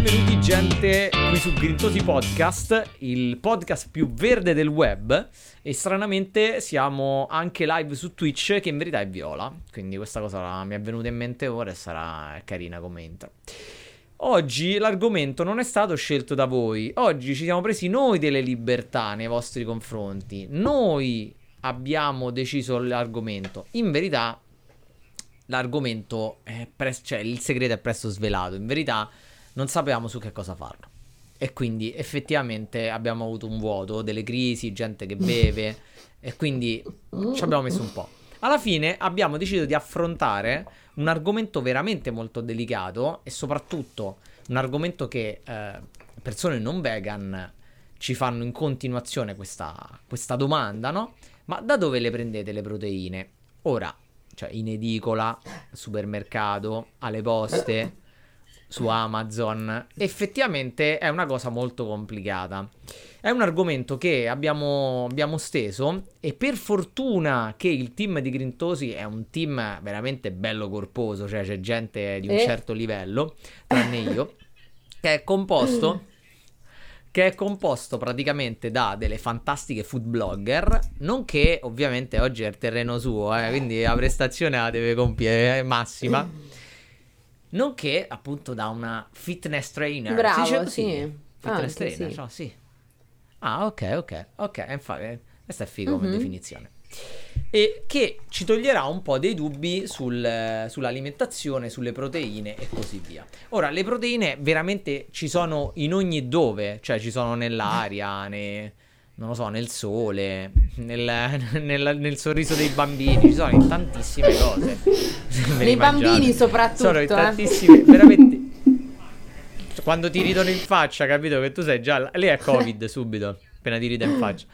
benvenuti gente qui su Grintosi Podcast, il podcast più verde del web. E stranamente siamo anche live su Twitch che in verità è viola, quindi questa cosa mi è venuta in mente ora e sarà carina come intro. Oggi l'argomento non è stato scelto da voi, oggi ci siamo presi noi delle libertà nei vostri confronti, noi abbiamo deciso l'argomento, in verità l'argomento è presto, cioè il segreto è presto svelato, in verità non sapevamo su che cosa farlo. E quindi effettivamente abbiamo avuto un vuoto, delle crisi, gente che beve e quindi ci abbiamo messo un po'. Alla fine abbiamo deciso di affrontare un argomento veramente molto delicato e soprattutto un argomento che eh, persone non vegan ci fanno in continuazione questa, questa domanda, no? Ma da dove le prendete le proteine? Ora, cioè in edicola, supermercato, alle poste su Amazon, effettivamente è una cosa molto complicata. È un argomento che abbiamo, abbiamo steso e per fortuna che il team di Grintosi è un team veramente bello corposo, cioè c'è gente di un Eh. certo livello, tranne io, che è composto che è composto praticamente da delle fantastiche food blogger, nonché ovviamente oggi è il terreno suo, eh, quindi la prestazione la deve compiere eh, massima, nonché appunto da una fitness trainer. Bravo, si così? sì. Fitness Anche, trainer, sì. no, sì. Ah, ok, ok, ok, infatti, questa è figo come Mhm. definizione. E che ci toglierà un po' dei dubbi sul- sull'alimentazione, sulle proteine e così via. Ora, le proteine veramente ci sono in ogni dove, cioè ci sono nell'aria, ne- non lo so, nel sole, nel, nel- nel sorriso dei bambini, ci sono tantissime cose. Nei bambini soprattutto, Sono eh. tantissime, veramente... Quando ti ridono in faccia, capito che tu sei già... Lì è Covid subito, appena ti ride in faccia.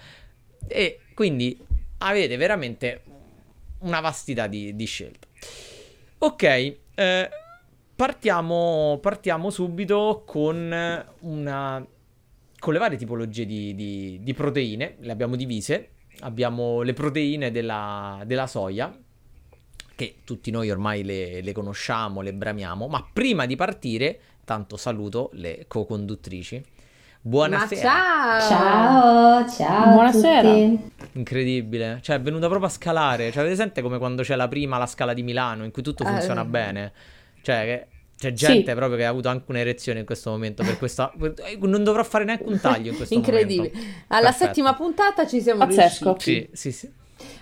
E quindi avete veramente una vastità di, di scelte. Ok, eh, partiamo, partiamo subito con una... con le varie tipologie di, di- di proteine, le abbiamo divise. Abbiamo le proteine della, della soia, che tutti noi ormai le, le conosciamo, le bramiamo, ma prima di partire, tanto saluto le co-conduttrici. Buonasera. Ma ciao! Ciao, ciao. Buonasera. tutti. Incredibile, cioè è venuta proprio a scalare. Cioè, avete presente come quando c'è la prima, la scala di Milano, in cui tutto Eh. funziona bene? Cioè, c'è gente Sì. proprio che ha avuto anche un'erezione in questo momento. Per questa... eh, Non dovrò fare neanche un taglio in questo Incredibile. momento. Alla Perfetto. settima puntata ci siamo Pazzesco. riusciti. Sì, sì, sì.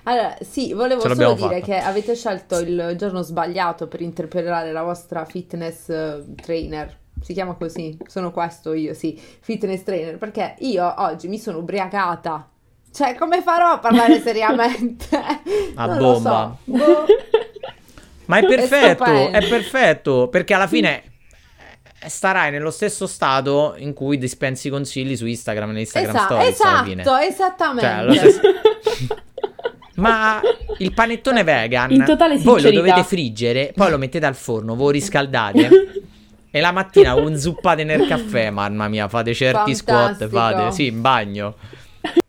Allora, sì, volevo Ce solo dire fatta. che avete scelto il giorno sbagliato per interpellare la vostra fitness eh, trainer. Si chiama così? Sono questo io, sì, fitness trainer, perché io oggi mi sono ubriacata. Cioè, come farò a parlare seriamente? A Non lo bomba. so. Boh. Ma è perfetto, è perfetto, perché alla fine starai nello stesso stato in cui dispensi consigli su Instagram e Instagram Esa- Stories esatto, esattamente. Cioè, stesso- Ma il panettone vegan, In totale voi lo dovete friggere, poi lo mettete al forno, voi riscaldate e la mattina un zuppate nel caffè, mamma mia, fate certi squat, Fantastico. fate, sì, in bagno.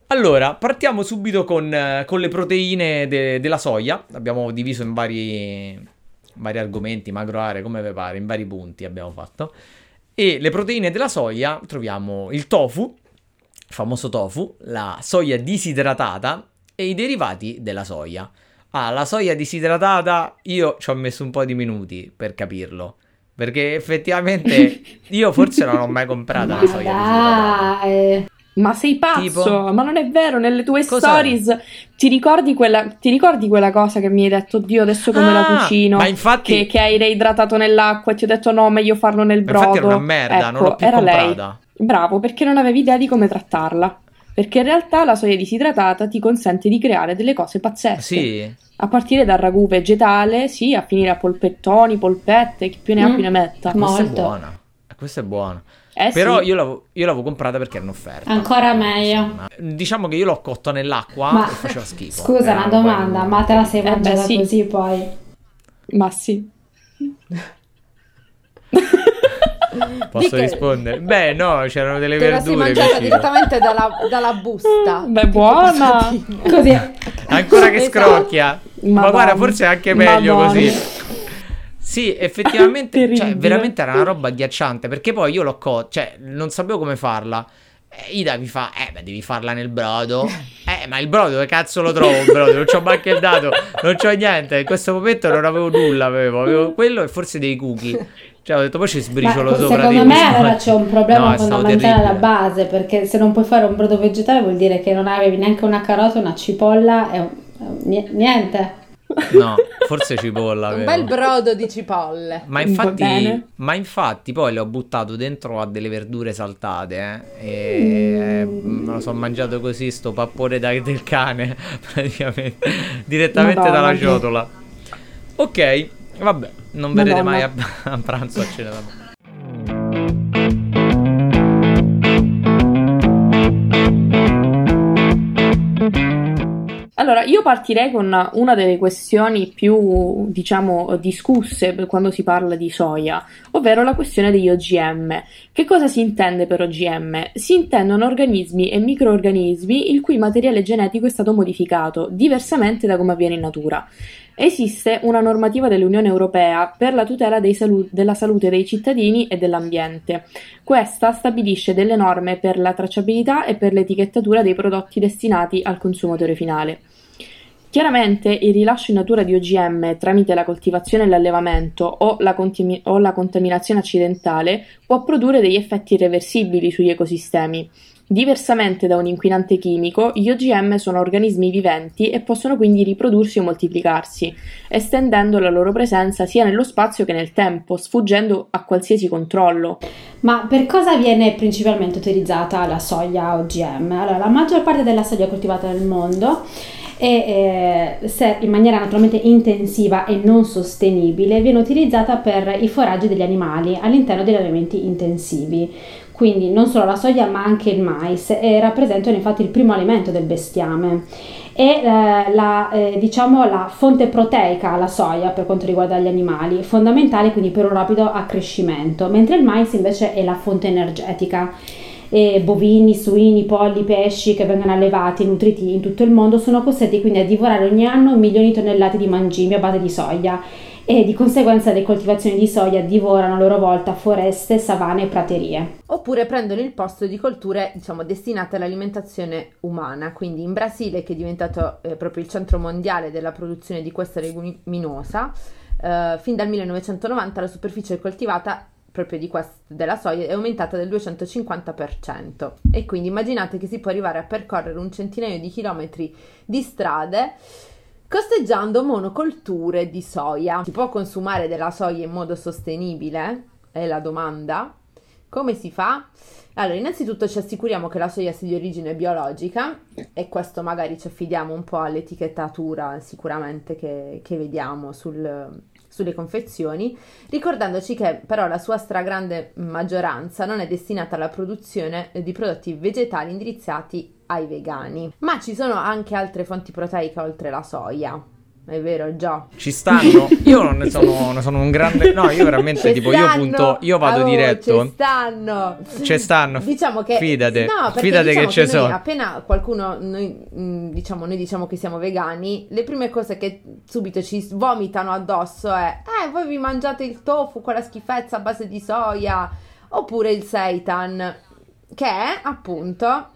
Allora, partiamo subito con, eh, con le proteine de- della soia. Abbiamo diviso in vari, vari argomenti, macro aree, come vi pare, in vari punti abbiamo fatto. E le proteine della soia troviamo il tofu, il famoso tofu, la soia disidratata e i derivati della soia. Ah, la soia disidratata io ci ho messo un po' di minuti per capirlo. Perché effettivamente io forse non ho mai comprata la soia disidratata. Ma sei pazzo? Tipo? Ma non è vero, nelle tue Cos'è? stories ti ricordi, quella, ti ricordi quella cosa che mi hai detto, Dio, adesso come la Ah, cucino? Ma infatti, Che, che hai reidratato nell'acqua e ti ho detto no, meglio farlo nel ma infatti brodo. era una merda, non l'ho Ecco, più era lei. comprata. Bravo, perché non avevi idea di come trattarla. Perché in realtà la soia disidratata ti consente di creare delle cose pazzesche. Sì, A partire dal ragù vegetale, sì, a finire a polpettoni, polpette, chi più ne ha Mm. più ne metta. questa è Molto. buona. Questa è buona. Eh Però sì. io l'avevo, io l'avevo comprata perché era in offerta. Ancora meglio. Ma Diciamo che io l'ho cotto nell'acqua Ma e faceva schifo. scusa, Era una domanda, ma te la sei Eh beh, mangiata sì. così poi? Ma sì. Posso rispondere? Beh, no, c'erano delle Te la sei verdure mangiata vicino. direttamente dalla, dalla busta. Beh, buona. Così. Ancora che Esatto. scrocchia. Ma Madonna. guarda, forse è anche meglio Madonna. così. Sì, effettivamente, cioè, veramente era una roba agghiacciante, perché poi io l'ho co... cioè, non sapevo come farla. Eh, Ida mi fa, eh, beh, devi farla nel brodo. Eh, ma il brodo, dove cazzo lo trovo il brodo? Non c'ho manco il dato, non c'ho niente. In questo momento non avevo nulla, avevo, avevo quello e forse dei cookie. Cioè, ho detto, poi ci Ma sbriciolo sopra. secondo me allora c'è un problema No, fondamentale alla base, perché se non puoi fare un brodo vegetale vuol dire che non avevi neanche una carota, una cipolla e un- ni- niente. No, forse cipolla. Un avevo. bel brodo di cipolle. Ma infatti, ma infatti poi le ho buttato dentro a delle verdure saltate eh, e Mm. me lo sono mangiato così sto pappone da- del cane praticamente direttamente Madonna. dalla ciotola. Ok, vabbè, non vedrete Madonna. mai a, a pranzo a cena. vabbè. Allora, io partirei con una delle questioni più, diciamo, discusse quando si parla di soia, ovvero la questione degli OGM. Che cosa si intende per OGM? Si intendono organismi e microorganismi il cui materiale genetico è stato modificato, diversamente da come avviene in natura. Esiste una normativa dell'Unione Europea per la tutela salu- della salute dei cittadini e dell'ambiente. Questa stabilisce delle norme per la tracciabilità e per l'etichettatura dei prodotti destinati al consumatore finale. Chiaramente il rilascio in natura di OGM tramite la coltivazione e l'allevamento o la, contimi- o la contaminazione accidentale può produrre degli effetti irreversibili sugli ecosistemi. Diversamente da un inquinante chimico, gli OGM sono organismi viventi e possono quindi riprodursi o moltiplicarsi, estendendo la loro presenza sia nello spazio che nel tempo, sfuggendo a qualsiasi controllo. Ma per cosa viene principalmente utilizzata la soia OGM? Allora, la maggior parte della soia coltivata nel mondo e eh, se in maniera naturalmente intensiva e non sostenibile viene utilizzata per i foraggi degli animali all'interno degli allevamenti intensivi. Quindi non solo la soia ma anche il mais e rappresentano infatti il primo alimento del bestiame e eh, la, eh, diciamo, la fonte proteica la soia per quanto riguarda gli animali, fondamentale quindi per un rapido accrescimento, mentre il mais invece è la fonte energetica. E bovini, suini, polli, pesci che vengono allevati e nutriti in tutto il mondo sono costretti quindi a divorare ogni anno milioni di tonnellate di mangimi a base di soia e di conseguenza le coltivazioni di soia divorano a loro volta foreste, savane e praterie. Oppure prendono il posto di colture, diciamo, destinate all'alimentazione umana. Quindi in Brasile, che è diventato eh, proprio il centro mondiale della produzione di questa leguminosa, eh, fin dal 1990 la superficie coltivata proprio di quest- della soia è aumentata del 250%. E quindi immaginate che si può arrivare a percorrere un centinaio di chilometri di strade costeggiando monocolture di soia. Si può consumare della soia in modo sostenibile? È la domanda. Come si fa? Allora, innanzitutto ci assicuriamo che la soia sia di origine biologica e questo magari ci affidiamo un po' all'etichettatura sicuramente che, che vediamo sul- sulle confezioni, ricordandoci che però la sua stragrande maggioranza non è destinata alla produzione di prodotti vegetali indirizzati ai vegani. Ma ci sono anche altre fonti proteiche oltre la soia. È vero, Gio? Ci stanno? Io non ne sono, ne sono un grande... No, io veramente Ci tipo, io stanno! punto, io vado Oh, diretto. Ci stanno. Ci stanno. Diciamo che Fidate, no, fidate diciamo che ci noi sono. Appena qualcuno noi mh, diciamo noi diciamo che siamo vegani, le prime cose che subito ci vomitano addosso è "Eh, voi vi mangiate il tofu, quella schifezza a base di soia" oppure il seitan che è appunto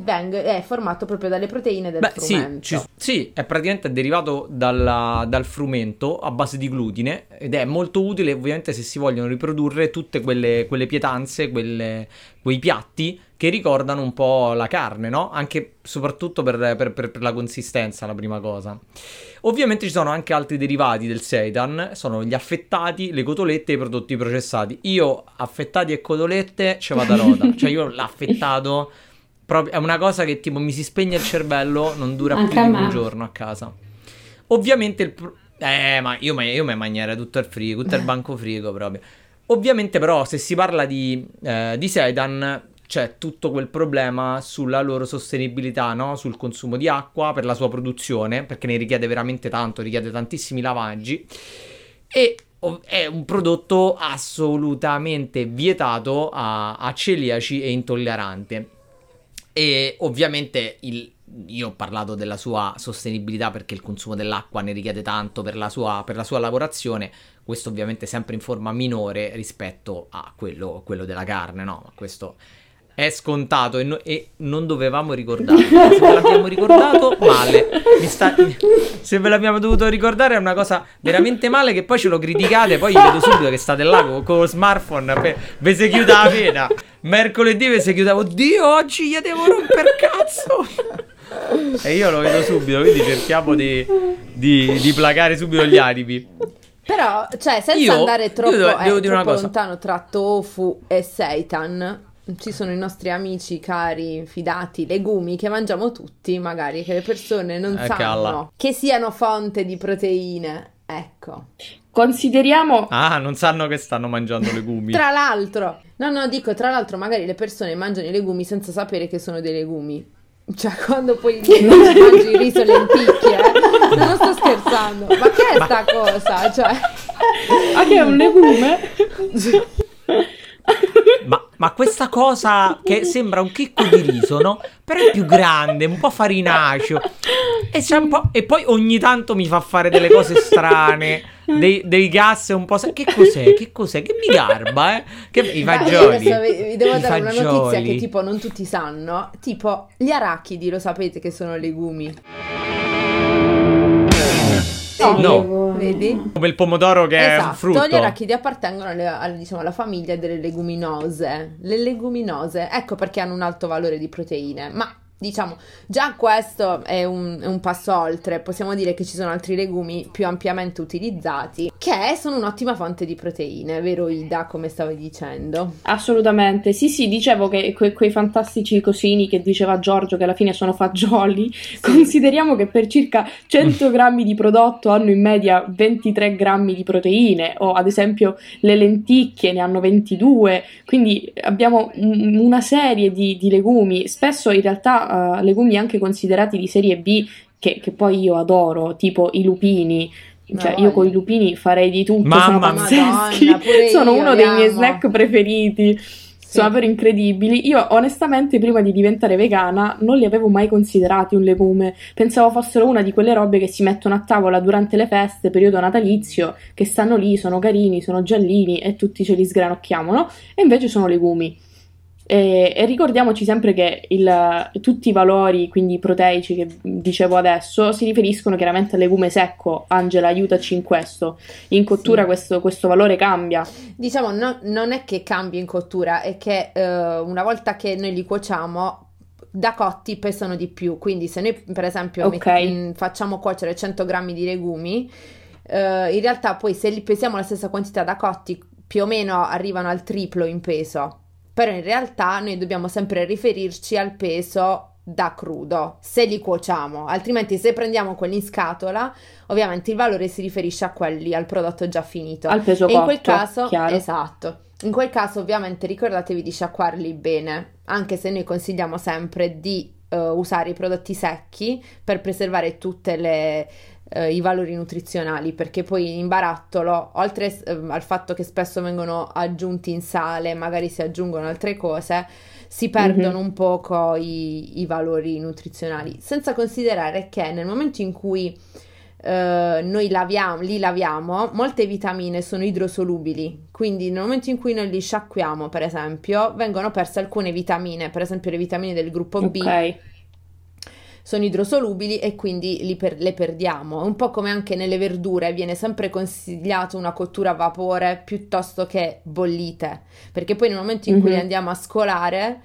veng- è formato proprio dalle proteine del Beh, sì, frumento. ci- sì, è praticamente derivato dalla- dal frumento a base di glutine ed è molto utile ovviamente se si vogliono riprodurre tutte quelle, quelle pietanze, quelle- quei piatti che ricordano un po' la carne, no? Anche soprattutto per, per- per- per la consistenza, la prima cosa. Ovviamente ci sono anche altri derivati del seitan, sono gli affettati, le cotolette e i prodotti processati. Io affettati e cotolette ce vado a rota, cioè io l'affettato proprio, è una cosa che tipo mi si spegne il cervello, non dura Anche più di un giorno a casa. Ovviamente il... pro- Eh, ma io, io mi mangiare tutto il frigo, tutto il banco frigo proprio. Ovviamente però se si parla di, eh, di seitan c'è tutto quel problema sulla loro sostenibilità, no? Sul consumo di acqua, per la sua produzione, perché ne richiede veramente tanto, richiede tantissimi lavaggi. E è un prodotto assolutamente vietato a, a celiaci e intolleranti. E ovviamente il- io ho parlato della sua sostenibilità perché il consumo dell'acqua ne richiede tanto per la sua, per la sua lavorazione, questo ovviamente sempre in forma minore rispetto a quello, quello della carne, no? Ma questo è scontato e, no- e non dovevamo ricordarlo. Se ve l'abbiamo ricordato, male. Mi sta- Se ve l'abbiamo dovuto ricordare è una cosa veramente male che poi ce lo criticate, poi vedo subito che state là con, con lo smartphone, pe- ve si chiude la pena. Mercoledì ve si chiude, oddio, oggi gli devo romper cazzo. E io lo vedo subito, quindi cerchiamo di, di, di placare subito gli animi. Però, cioè, senza Io- andare troppo, io devo- eh, devo troppo lontano tra tofu e seitan, ci sono i nostri amici cari, fidati, legumi che mangiamo tutti, magari, che le persone non Eh, sanno calla. che siano fonte di proteine. Ecco. Consideriamo Ah, non sanno che stanno mangiando legumi. Tra l'altro, no, no, dico, tra l'altro, magari le persone mangiano i legumi senza sapere che sono dei legumi. Cioè, quando poi mangi il riso e lenticchie, eh? Non sto scherzando. Ma che è sta cosa? Cioè, ah, che è un legume. Ma, ma questa cosa che sembra un chicco di riso, no? Però è più grande, un po' farinaceo. E, c'è un po'- e poi ogni tanto mi fa fare delle cose strane, dei, dei gas un po'... sa- Che cos'è? Che cos'è? Che mi garba, eh? Che, I fagioli. adesso vi, devo I dare una notizia fagioli. che tipo non tutti sanno. Tipo, gli arachidi lo sapete che sono legumi. No. Vedi? Come il pomodoro che è un Esatto, frutto. gli arachidi appartengono alle- al- diciamo, alla famiglia delle leguminose. Le leguminose, ecco perché hanno un alto valore di proteine. Ma diciamo, già questo è un, è un passo oltre. Possiamo dire che ci sono altri legumi più ampiamente utilizzati, che sono un'ottima fonte di proteine, vero Ida, come stavi dicendo? Assolutamente, sì, sì, dicevo che que- quei fantastici cosini che diceva Giorgio che alla fine sono fagioli, consideriamo che per circa 100 grammi di prodotto hanno in media 23 grammi di proteine, o ad esempio le lenticchie ne hanno 22, quindi abbiamo un- una serie di, di legumi, spesso in realtà eh, legumi anche considerati di serie B, che, che poi io adoro, tipo i lupini. Cioè, io con i lupini farei di tutto, Mamma sono mia. pazzeschi, Madonna, pure sono uno dei miei snack preferiti. Sono davvero incredibili. Io onestamente prima di diventare vegana non li avevo mai considerati un legume. Pensavo fossero una di quelle robe che si mettono a tavola durante le feste, periodo natalizio, che stanno lì, sono carini, sono giallini e tutti ce li sgranocchiamo, no? E invece sono legumi. E, e ricordiamoci sempre che il- tutti i valori, quindi proteici che dicevo adesso, si riferiscono chiaramente al legume secco. Angela, aiutaci in questo. In cottura Sì. questo, questo valore cambia. Diciamo, no- non è che cambia in cottura, è che eh, una volta che noi li cuociamo, da cotti pesano di più. Quindi, se noi, per esempio, Ok. met- mh, facciamo cuocere 100 grammi di legumi, eh, in realtà poi se li pesiamo la stessa quantità da cotti, più o meno arrivano al triplo in peso. Però in realtà noi dobbiamo sempre riferirci al peso da crudo, se li cuociamo, altrimenti se prendiamo quelli in scatola, ovviamente il valore si riferisce a quelli, al prodotto già finito. Al peso E in quel cotto, caso, chiaro. esatto. In quel caso, ovviamente, ricordatevi di sciacquarli bene, anche se noi consigliamo sempre di eh, usare i prodotti secchi per preservare tutti i valori nutrizionali, perché poi in barattolo, oltre eh, al fatto che spesso vengono aggiunti in sale, magari si aggiungono altre cose, si perdono Mhm. un poco i, i valori nutrizionali, senza considerare che nel momento in cui eh, noi laviamo, li laviamo, molte vitamine sono idrosolubili, quindi nel momento in cui noi li sciacquiamo, per esempio, vengono perse alcune vitamine, per esempio le vitamine del gruppo B Ok. Sono idrosolubili e quindi li per- le perdiamo. È un po' come anche nelle verdure, viene sempre consigliato una cottura a vapore piuttosto che bollite, perché poi nel momento in cui Mhm. le andiamo a scolare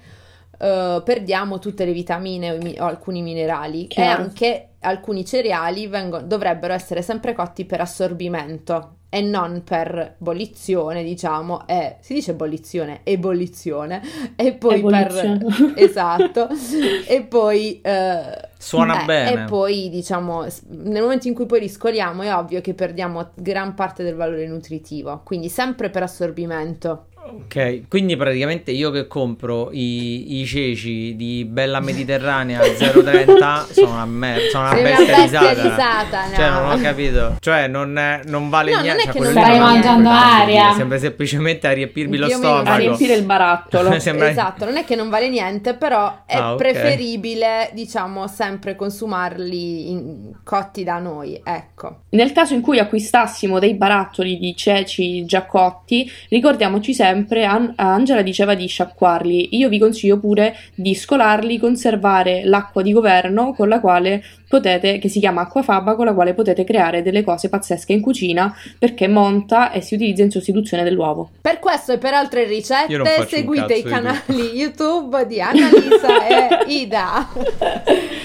eh, perdiamo tutte le vitamine o, mi- o alcuni minerali Chiaro. e anche alcuni cereali vengo- dovrebbero essere sempre cotti per assorbimento e non per bollizione, diciamo, e si dice bollizione, ebollizione e poi Ebollizione. per esatto e poi eh, Suona eh, bene. E poi, diciamo, nel momento in cui poi li scoliamo è ovvio che perdiamo gran parte del valore nutritivo, quindi sempre per assorbimento. Ok, quindi praticamente io che compro i, i ceci di Bella Mediterranea 030 sono una merda, sono una bestia, bestia risata. risata, no. Cioè, non ho capito. Cioè, non, è- non vale No, non niente. è cioè, che non non che mangiando aria. Sembra semplicemente a riempirmi lo stomaco. A riempire il barattolo. Sembra- Esatto, non è che non vale niente, però è Ah, ok. preferibile, diciamo, sempre consumarli in- cotti da noi, ecco. Nel caso in cui acquistassimo dei barattoli di ceci già cotti, ricordiamoci sempre, An- Angela diceva di sciacquarli, io vi consiglio pure di scolarli, conservare l'acqua di governo con la quale potete, che si chiama acquafaba, con la quale potete creare delle cose pazzesche in cucina perché monta e si utilizza in sostituzione dell'uovo. Per questo e per altre ricette seguite i canali YouTube di Annalisa e Ida.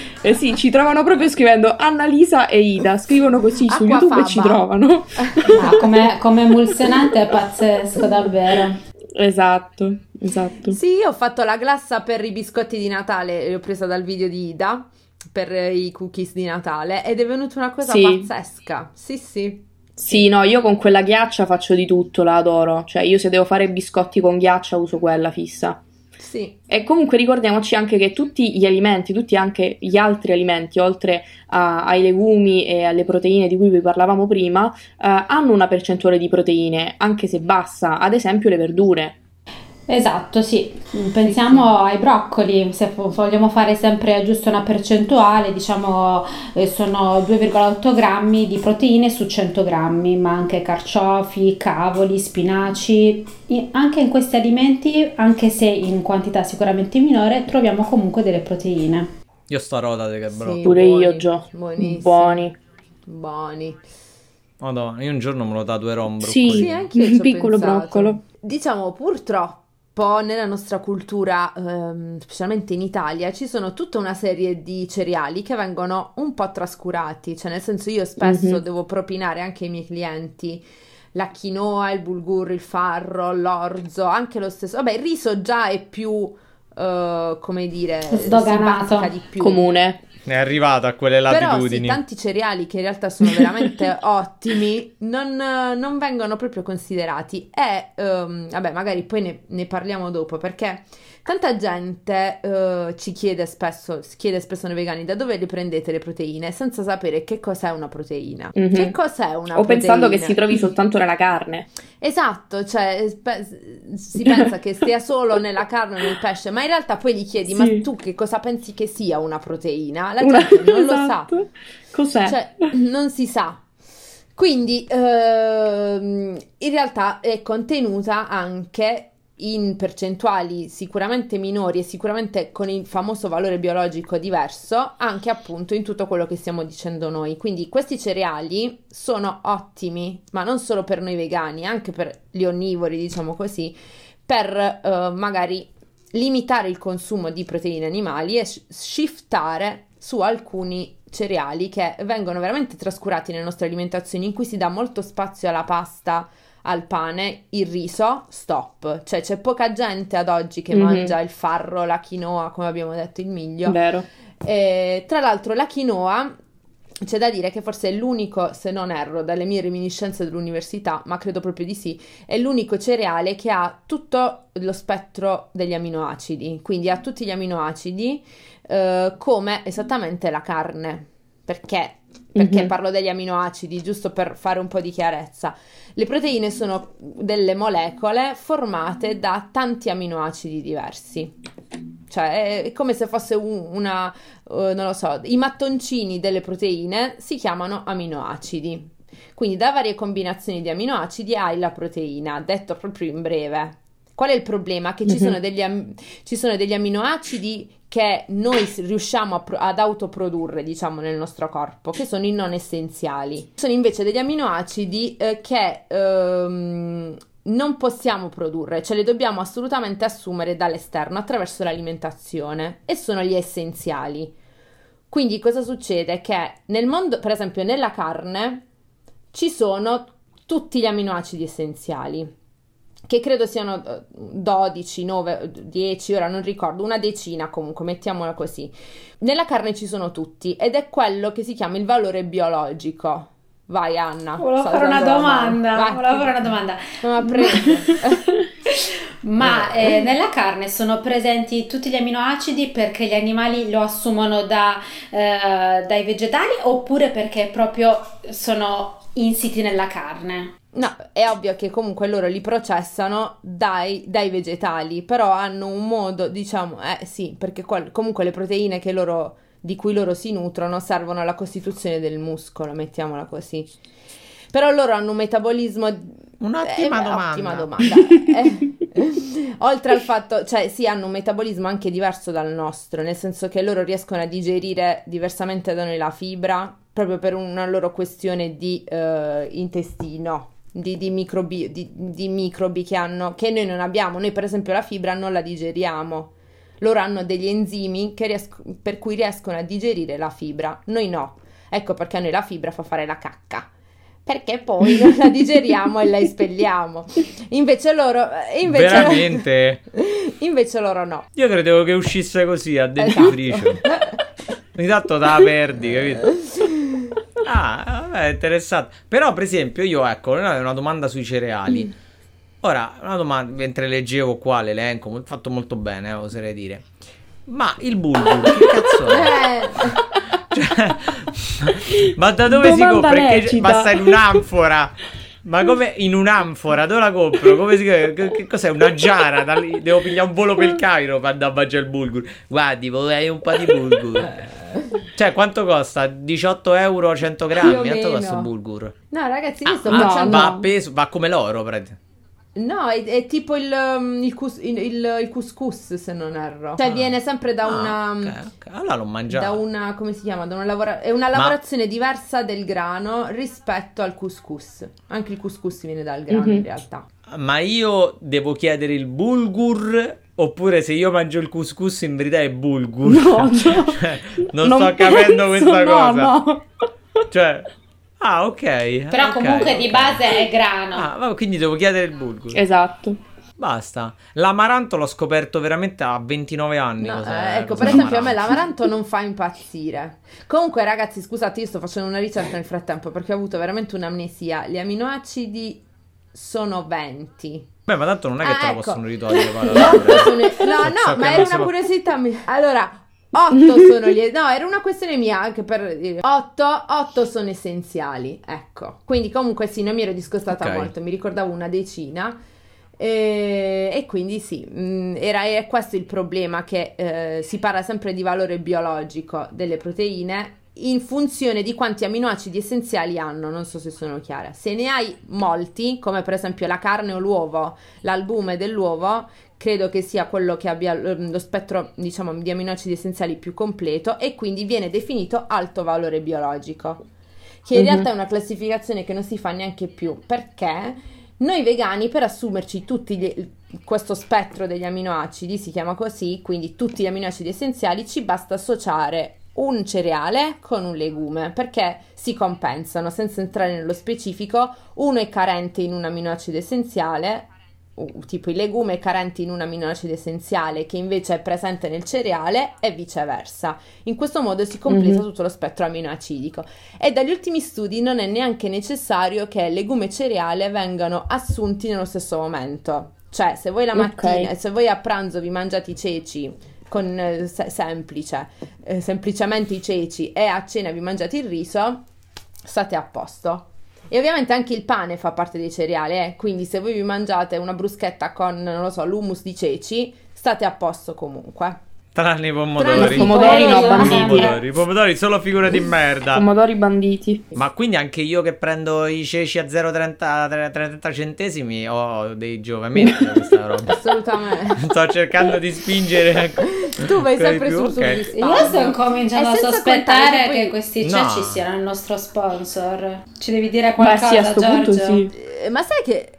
Eh sì, ci trovano proprio scrivendo Annalisa e Ida, scrivono così su Acquafaba. YouTube e ci trovano. Ah, come, come emulsionante è pazzesco, davvero. Esatto, esatto. Sì, io ho fatto la glassa per i biscotti di Natale, l'ho presa dal video di Ida per i cookies di Natale ed è venuta una cosa Sì. pazzesca. Sì, sì. Sì, no, io con quella ghiaccia faccio di tutto, la adoro. Cioè, io se devo fare biscotti con ghiaccia uso quella fissa. Sì. E comunque ricordiamoci anche che tutti gli alimenti, tutti anche gli altri alimenti, oltre a- ai legumi e alle proteine di cui vi parlavamo prima, eh, hanno una percentuale di proteine, anche se bassa, ad esempio le verdure. Esatto, sì. Pensiamo ai broccoli, se vo- vogliamo fare sempre giusto una percentuale, diciamo eh, sono 2,8 grammi di proteine su 100 grammi, ma anche carciofi, cavoli, spinaci. I- Anche in questi alimenti, anche se in quantità sicuramente minore, troviamo comunque delle proteine. Io sto roda che Sì. bro. Pure buoni, io, Gio. buonissimi. Buoni. Buoni. Madonna, io un giorno me lo tatuerò un Sì. broccoli. Sì, anche io Un ho piccolo pensato. broccolo. Diciamo, purtroppo nella nostra cultura, ehm, specialmente in Italia, ci sono tutta una serie di cereali che vengono un po' trascurati, cioè nel senso io spesso Mhm. devo propinare anche ai miei clienti la quinoa, il bulgur, il farro, l'orzo, anche lo stesso. Vabbè, il riso già è più, eh, come dire, Sdoganato. di più. Comune. È arrivato a quelle Però sì, latitudini. tanti cereali che in realtà sono veramente ottimi non, non vengono proprio considerati e ehm, vabbè magari poi ne, ne parliamo dopo perché tanta gente eh, ci chiede spesso, chiede spesso ai vegani da dove le prendete le proteine senza sapere che cos'è una proteina. Mhm. Che cos'è una O pensando che proteina? si trovi soltanto nella carne. Esatto, cioè spe- si pensa che stia solo nella carne o nel pesce, ma in realtà poi gli chiedi, ma Sì. tu che cosa pensi che sia una proteina? La Una- gente non lo sa. Esatto. Cos'è? Cioè, non si sa. Quindi, ehm, in realtà è contenuta anche in percentuali sicuramente minori e sicuramente con il famoso valore biologico diverso, anche appunto in tutto quello che stiamo dicendo noi. Quindi questi cereali sono ottimi, ma non solo per noi vegani, anche per gli onnivori, diciamo così, per eh, magari limitare il consumo di proteine animali e sh- shiftare su alcuni cereali che vengono veramente trascurati nelle nostre alimentazioni in cui si dà molto spazio alla pasta, al pane, il riso, stop. Cioè c'è poca gente ad oggi che Mhm. mangia il farro, la quinoa, come abbiamo detto, il miglio. Vero. E, tra l'altro la quinoa c'è da dire che forse è l'unico, se non erro, dalle mie reminiscenze dell'università, ma credo proprio di sì, è l'unico cereale che ha tutto lo spettro degli aminoacidi, quindi ha tutti gli aminoacidi eh, come esattamente la carne. Perché? Perché Mhm. parlo degli aminoacidi, giusto per fare un po' di chiarezza. Le proteine sono delle molecole formate da tanti aminoacidi diversi. Cioè, è come se fosse un- una, eh, non lo so, i mattoncini delle proteine si chiamano aminoacidi. Quindi da varie combinazioni di aminoacidi hai la proteina, detto proprio in breve. Qual è il problema? Che ci, Mhm. sono degli ci sono degli aminoacidi che noi riusciamo pro- ad autoprodurre, diciamo, nel nostro corpo, che sono i non essenziali. Sono invece degli aminoacidi eh, che ehm, non possiamo produrre, ce li dobbiamo assolutamente assumere dall'esterno attraverso l'alimentazione e sono gli essenziali. Quindi cosa succede? Che nel mondo, per esempio nella carne, ci sono tutti gli aminoacidi essenziali, che credo siano eh, 12, 9, 10, ora non ricordo, una decina comunque, mettiamola così. Nella carne ci sono tutti ed è quello che si chiama il valore biologico. Vai Anna. Volevo fare una domanda, Vai. volevo fare una domanda. Preso. Ma eh, nella carne sono presenti tutti gli aminoacidi perché gli animali lo assumono da, eh, dai vegetali oppure perché proprio sono insiti nella carne? No, è ovvio che comunque loro li processano dai, dai vegetali, però hanno un modo, diciamo, eh sì, perché qual- comunque le proteine che loro, di cui loro si nutrono servono alla costituzione del muscolo, mettiamola così. Però loro hanno un metabolismo... Un'ottima eh, domanda. Ottima domanda. Eh, oltre al fatto, cioè sì, hanno un metabolismo anche diverso dal nostro, nel senso che loro riescono a digerire diversamente da noi la fibra, proprio per una loro questione di eh, intestino. Di, di microbi, di, di microbi che hanno che noi non abbiamo. Noi, per esempio, la fibra non la digeriamo. Loro hanno degli enzimi che riesc- per cui riescono a digerire la fibra. Noi no. Ecco perché a noi la fibra fa fare la cacca. Perché poi non la digeriamo e la espelliamo. Invece loro. Invece Veramente? invece loro no. Io credevo che uscisse così a Esatto. dentifricio. Ogni tanto te la perdi, capito? Ah, vabbè, interessante. Però, per esempio, io, ecco, una domanda sui cereali. Ora, una domanda, mentre leggevo qua l'elenco, fatto molto bene, eh, oserei dire. Ma il bulgur, che cazzo è? Eh, Cioè, ma da dove si Domanda compra? Perché basta in un'anfora. Ma come in un'anfora? Dove la compro? Come si che, che cos'è? Una giara? Da lì devo pigliare un volo per il Cairo per andare a mangiare il bulgur. Guardi, vorrei un po' di bulgur. Cioè, quanto costa? 18 euro 100 Più grammi? Quanto costa un bulgur? No, ragazzi, io sto Ah, facendo. va peso, va come l'oro, praticamente. No, è, è tipo il, um, il, cus- il- il- couscous, se non erro. Cioè, Ah. viene sempre da Ah, una. ok, ok. Allora l'ho mangiato. Da una, come si chiama? Da una lavora- è una lavorazione diversa del grano rispetto al couscous. Anche il couscous viene dal grano Mhm. in realtà. Ma io devo chiedere il bulgur oppure se io mangio il couscous in verità è bulgur? No, no. Cioè, non, sto capendo questa no, cosa. No. Cioè, ah, ok. Però ok, comunque di ok. base è grano. Ah, vabbè, quindi devo chiedere il bulgur. Esatto. Basta. L'amaranto l'ho scoperto veramente a 29 anni. No, cos'è- eh, ecco, cos'è per esempio a me l'amaranto. l'amaranto non fa impazzire. Comunque, ragazzi, scusate, io sto facendo una ricerca nel frattempo perché ho avuto veramente un'amnesia. Gli aminoacidi sono 20. Beh, ma tanto non è che Ah, te ecco. possono ritogliere. No, no, ma era una curiosità mia. Allora, 8 sono gli... No, era una questione mia anche per dire. 8, sono essenziali, ecco. Quindi comunque sì, non mi ero discostata Ok. molto, mi ricordavo una decina. E, e quindi sì, mh, era, è questo il problema che eh, si parla sempre di valore biologico delle proteine in funzione di quanti aminoacidi essenziali hanno, non so se sono chiara. Se ne hai molti, come per esempio la carne o l'uovo, l'albume dell'uovo, credo che sia quello che abbia ehm, lo spettro, diciamo, di aminoacidi essenziali più completo e quindi viene definito alto valore biologico. Che in Mhm. realtà è una classificazione che non si fa neanche più, perché noi vegani per assumerci tutti gli- questo spettro degli aminoacidi, si chiama così, quindi tutti gli aminoacidi essenziali, ci basta associare un cereale con un legume perché si compensano senza entrare nello specifico. Uno è carente in un aminoacido essenziale, tipo il legume è carente in un aminoacido essenziale che invece è presente nel cereale e viceversa. In questo modo si completa Mhm. tutto lo spettro aminoacidico. E dagli ultimi studi non è neanche necessario che legume e cereale vengano assunti nello stesso momento. Cioè, se voi la mattina, se voi a pranzo vi mangiate i ceci con eh, se- semplice, eh, semplicemente i ceci e a cena vi mangiate il riso, state a posto. E ovviamente anche il pane fa parte dei cereali, eh? quindi se voi vi mangiate una bruschetta con, non lo so, l'hummus di ceci, state a posto comunque. Tranne i pomodori. i Pomodori no, pomodori, banditi. pomodori. I pomodori solo figure di merda. Pomodori banditi. Ma quindi anche io che prendo i ceci a 0,30 30 centesimi ho dei giovamenti da questa roba. Assolutamente. Sto cercando di spingere. tu vai sempre più, sul, sul ok. risparmio. Io sto cominciando a sospettare poi- che questi No. ceci siano il nostro sponsor. Ci devi dire Beh qualcosa, sì, a sto punto Giorgio? sì. Eh, Ma sai che...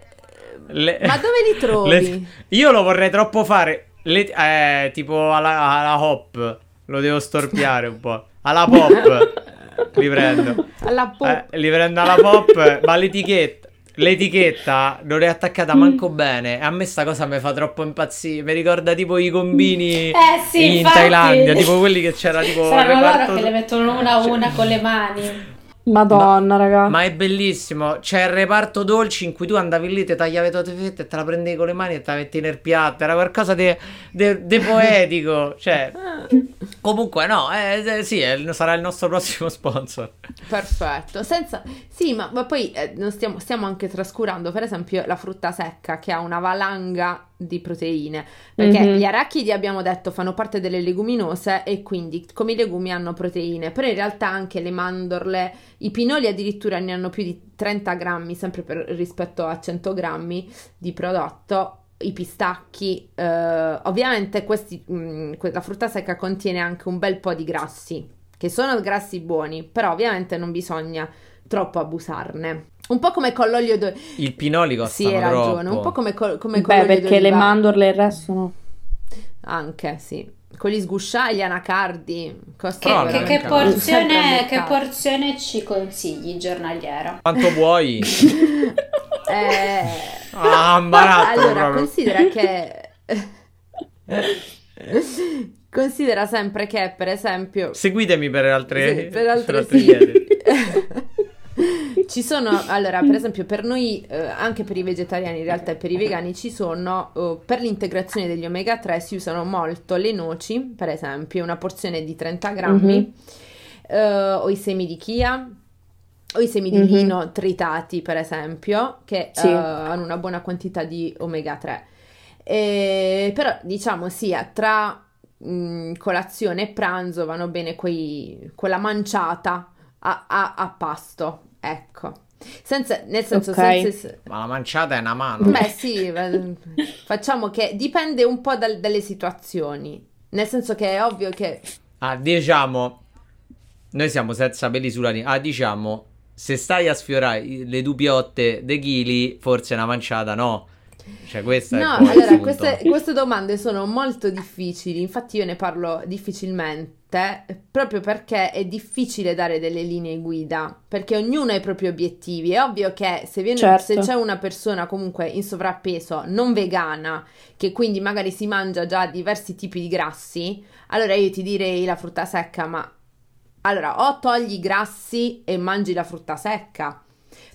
Le- Ma dove li trovi? le- Io lo vorrei troppo fare. Le- eh, tipo alla, alla hop. Lo devo storpiare un po'. Alla pop. li prendo. Alla pop. Eh, li prendo alla pop. Ma l'etichetta. L'etichetta non è attaccata manco bene. E a me sta cosa mi fa troppo impazzire. Mi ricorda tipo i combini Eh sì, in infatti. Thailandia. Tipo quelli che c'era tipo. Saranno reparto- loro che le mettono una a una con le mani. Madonna, raga. Ma è bellissimo. C'è il reparto dolci in cui tu andavi lì, ti tagliavi le fette e te la prendevi con le mani e te la metti nel piatto. Era qualcosa di poetico. cioè, comunque, no, eh, eh, sì, è- sarà il nostro prossimo sponsor. Perfetto, senza... Sì, ma, ma poi eh, non stiamo, stiamo anche trascurando, per esempio, la frutta secca che ha una valanga di proteine, perché Mhm. gli arachidi, abbiamo detto, fanno parte delle leguminose e quindi come i legumi hanno proteine, però in realtà anche le mandorle, i pinoli addirittura ne hanno più di 30 grammi, sempre per, rispetto a 100 grammi di prodotto. I pistacchi, eh, ovviamente questi, mh, que- la frutta secca contiene anche un bel po' di grassi, che sono grassi buoni, però ovviamente non bisogna troppo abusarne. Un po' come con l'olio d'oliva. Il pinoli Sì, costano hai ragione, un po' come, col- come con Beh, perché le d'oliva. mandorle e il resto no. Anche, sì. Con gli sgusciai, anacardi, Che, Però che- che al porzione, che porzione ci consigli giornaliera? Quanto vuoi? Eh, Ah, imbarazzo allora, proprio. considera che... considera sempre che, per esempio... Seguitemi per altre, Sì, per altre altre sì. ci sono, allora, per esempio, per noi, eh, anche per i vegetariani, in realtà e per i vegani, ci sono, eh, per l'integrazione degli omega 3 si usano molto le noci, per esempio, una porzione di 30 grammi, Mhm. eh, o i semi di chia, o i semi di Mhm. lino tritati, per esempio, che Sì. eh, hanno una buona quantità di omega 3. E, però, diciamo, sia tra mh, colazione e pranzo vanno bene quei, quella manciata a, a- a pasto, ecco. Senza, nel senso, Ok. senza, Ma la manciata è una mano. Beh, sì, facciamo che dipende un po' dal- dalle situazioni. Nel senso che è ovvio che Ah, diciamo, noi siamo senza peli sulla lingua. Ah, diciamo, se stai a sfiorare le dubiotte dei chili, forse una manciata no. Cioè, questo No, è allora queste, queste domande sono molto difficili, infatti io ne parlo difficilmente, proprio perché è difficile dare delle linee guida, perché ognuno ha i propri obiettivi. È ovvio che se, viene- Certo. se c'è una persona comunque in sovrappeso, non vegana, che quindi magari si mangia già diversi tipi di grassi, allora io ti direi la frutta secca, ma allora o togli i grassi e mangi la frutta secca.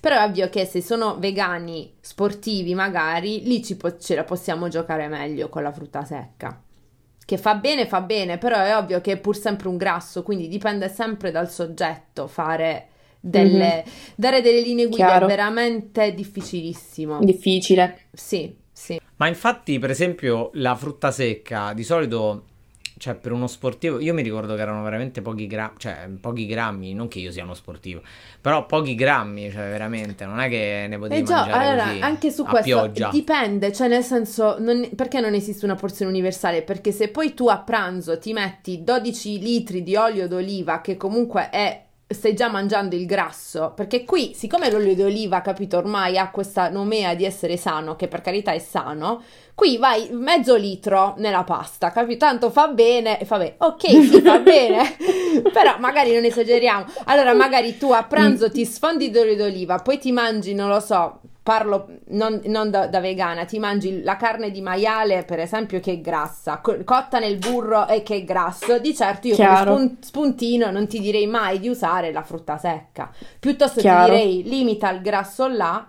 Però è ovvio che se sono vegani sportivi, magari lì ci po- ce la possiamo giocare meglio con la frutta secca. Che fa bene, fa bene, però è ovvio che è pur sempre un grasso, quindi dipende sempre dal soggetto fare delle, dare delle linee guida Chiaro. è veramente difficilissimo. Difficile. Sì, sì. Ma infatti, per esempio, la frutta secca, di solito, cioè per uno sportivo, io mi ricordo che erano veramente pochi grammi, cioè pochi grammi, non che io sia uno sportivo, però pochi grammi, cioè veramente, non è che ne potevi Eh già, mangiare allora, anche su a questo pioggia. dipende, cioè nel senso, non- perché non esiste una porzione universale? Perché se poi tu a pranzo ti metti 12 litri di olio d'oliva, che comunque è, stai già mangiando il grasso, perché qui, siccome l'olio d'oliva, capito, ormai ha questa nomea di essere sano, che per carità è sano, qui vai mezzo litro nella pasta, capito? Tanto fa bene, e fa bene, ok, sì, fa bene, però magari non esageriamo. Allora, magari tu a pranzo ti sfondi d'olio d'oliva, poi ti mangi, non lo so, parlo non, non da, da vegana, ti mangi la carne di maiale, per esempio, che è grassa, co- cotta nel burro e che è grasso. Di certo, io Chiaro. come spun- spuntino non ti direi mai di usare la frutta secca. Piuttosto Chiaro. ti direi limita il grasso là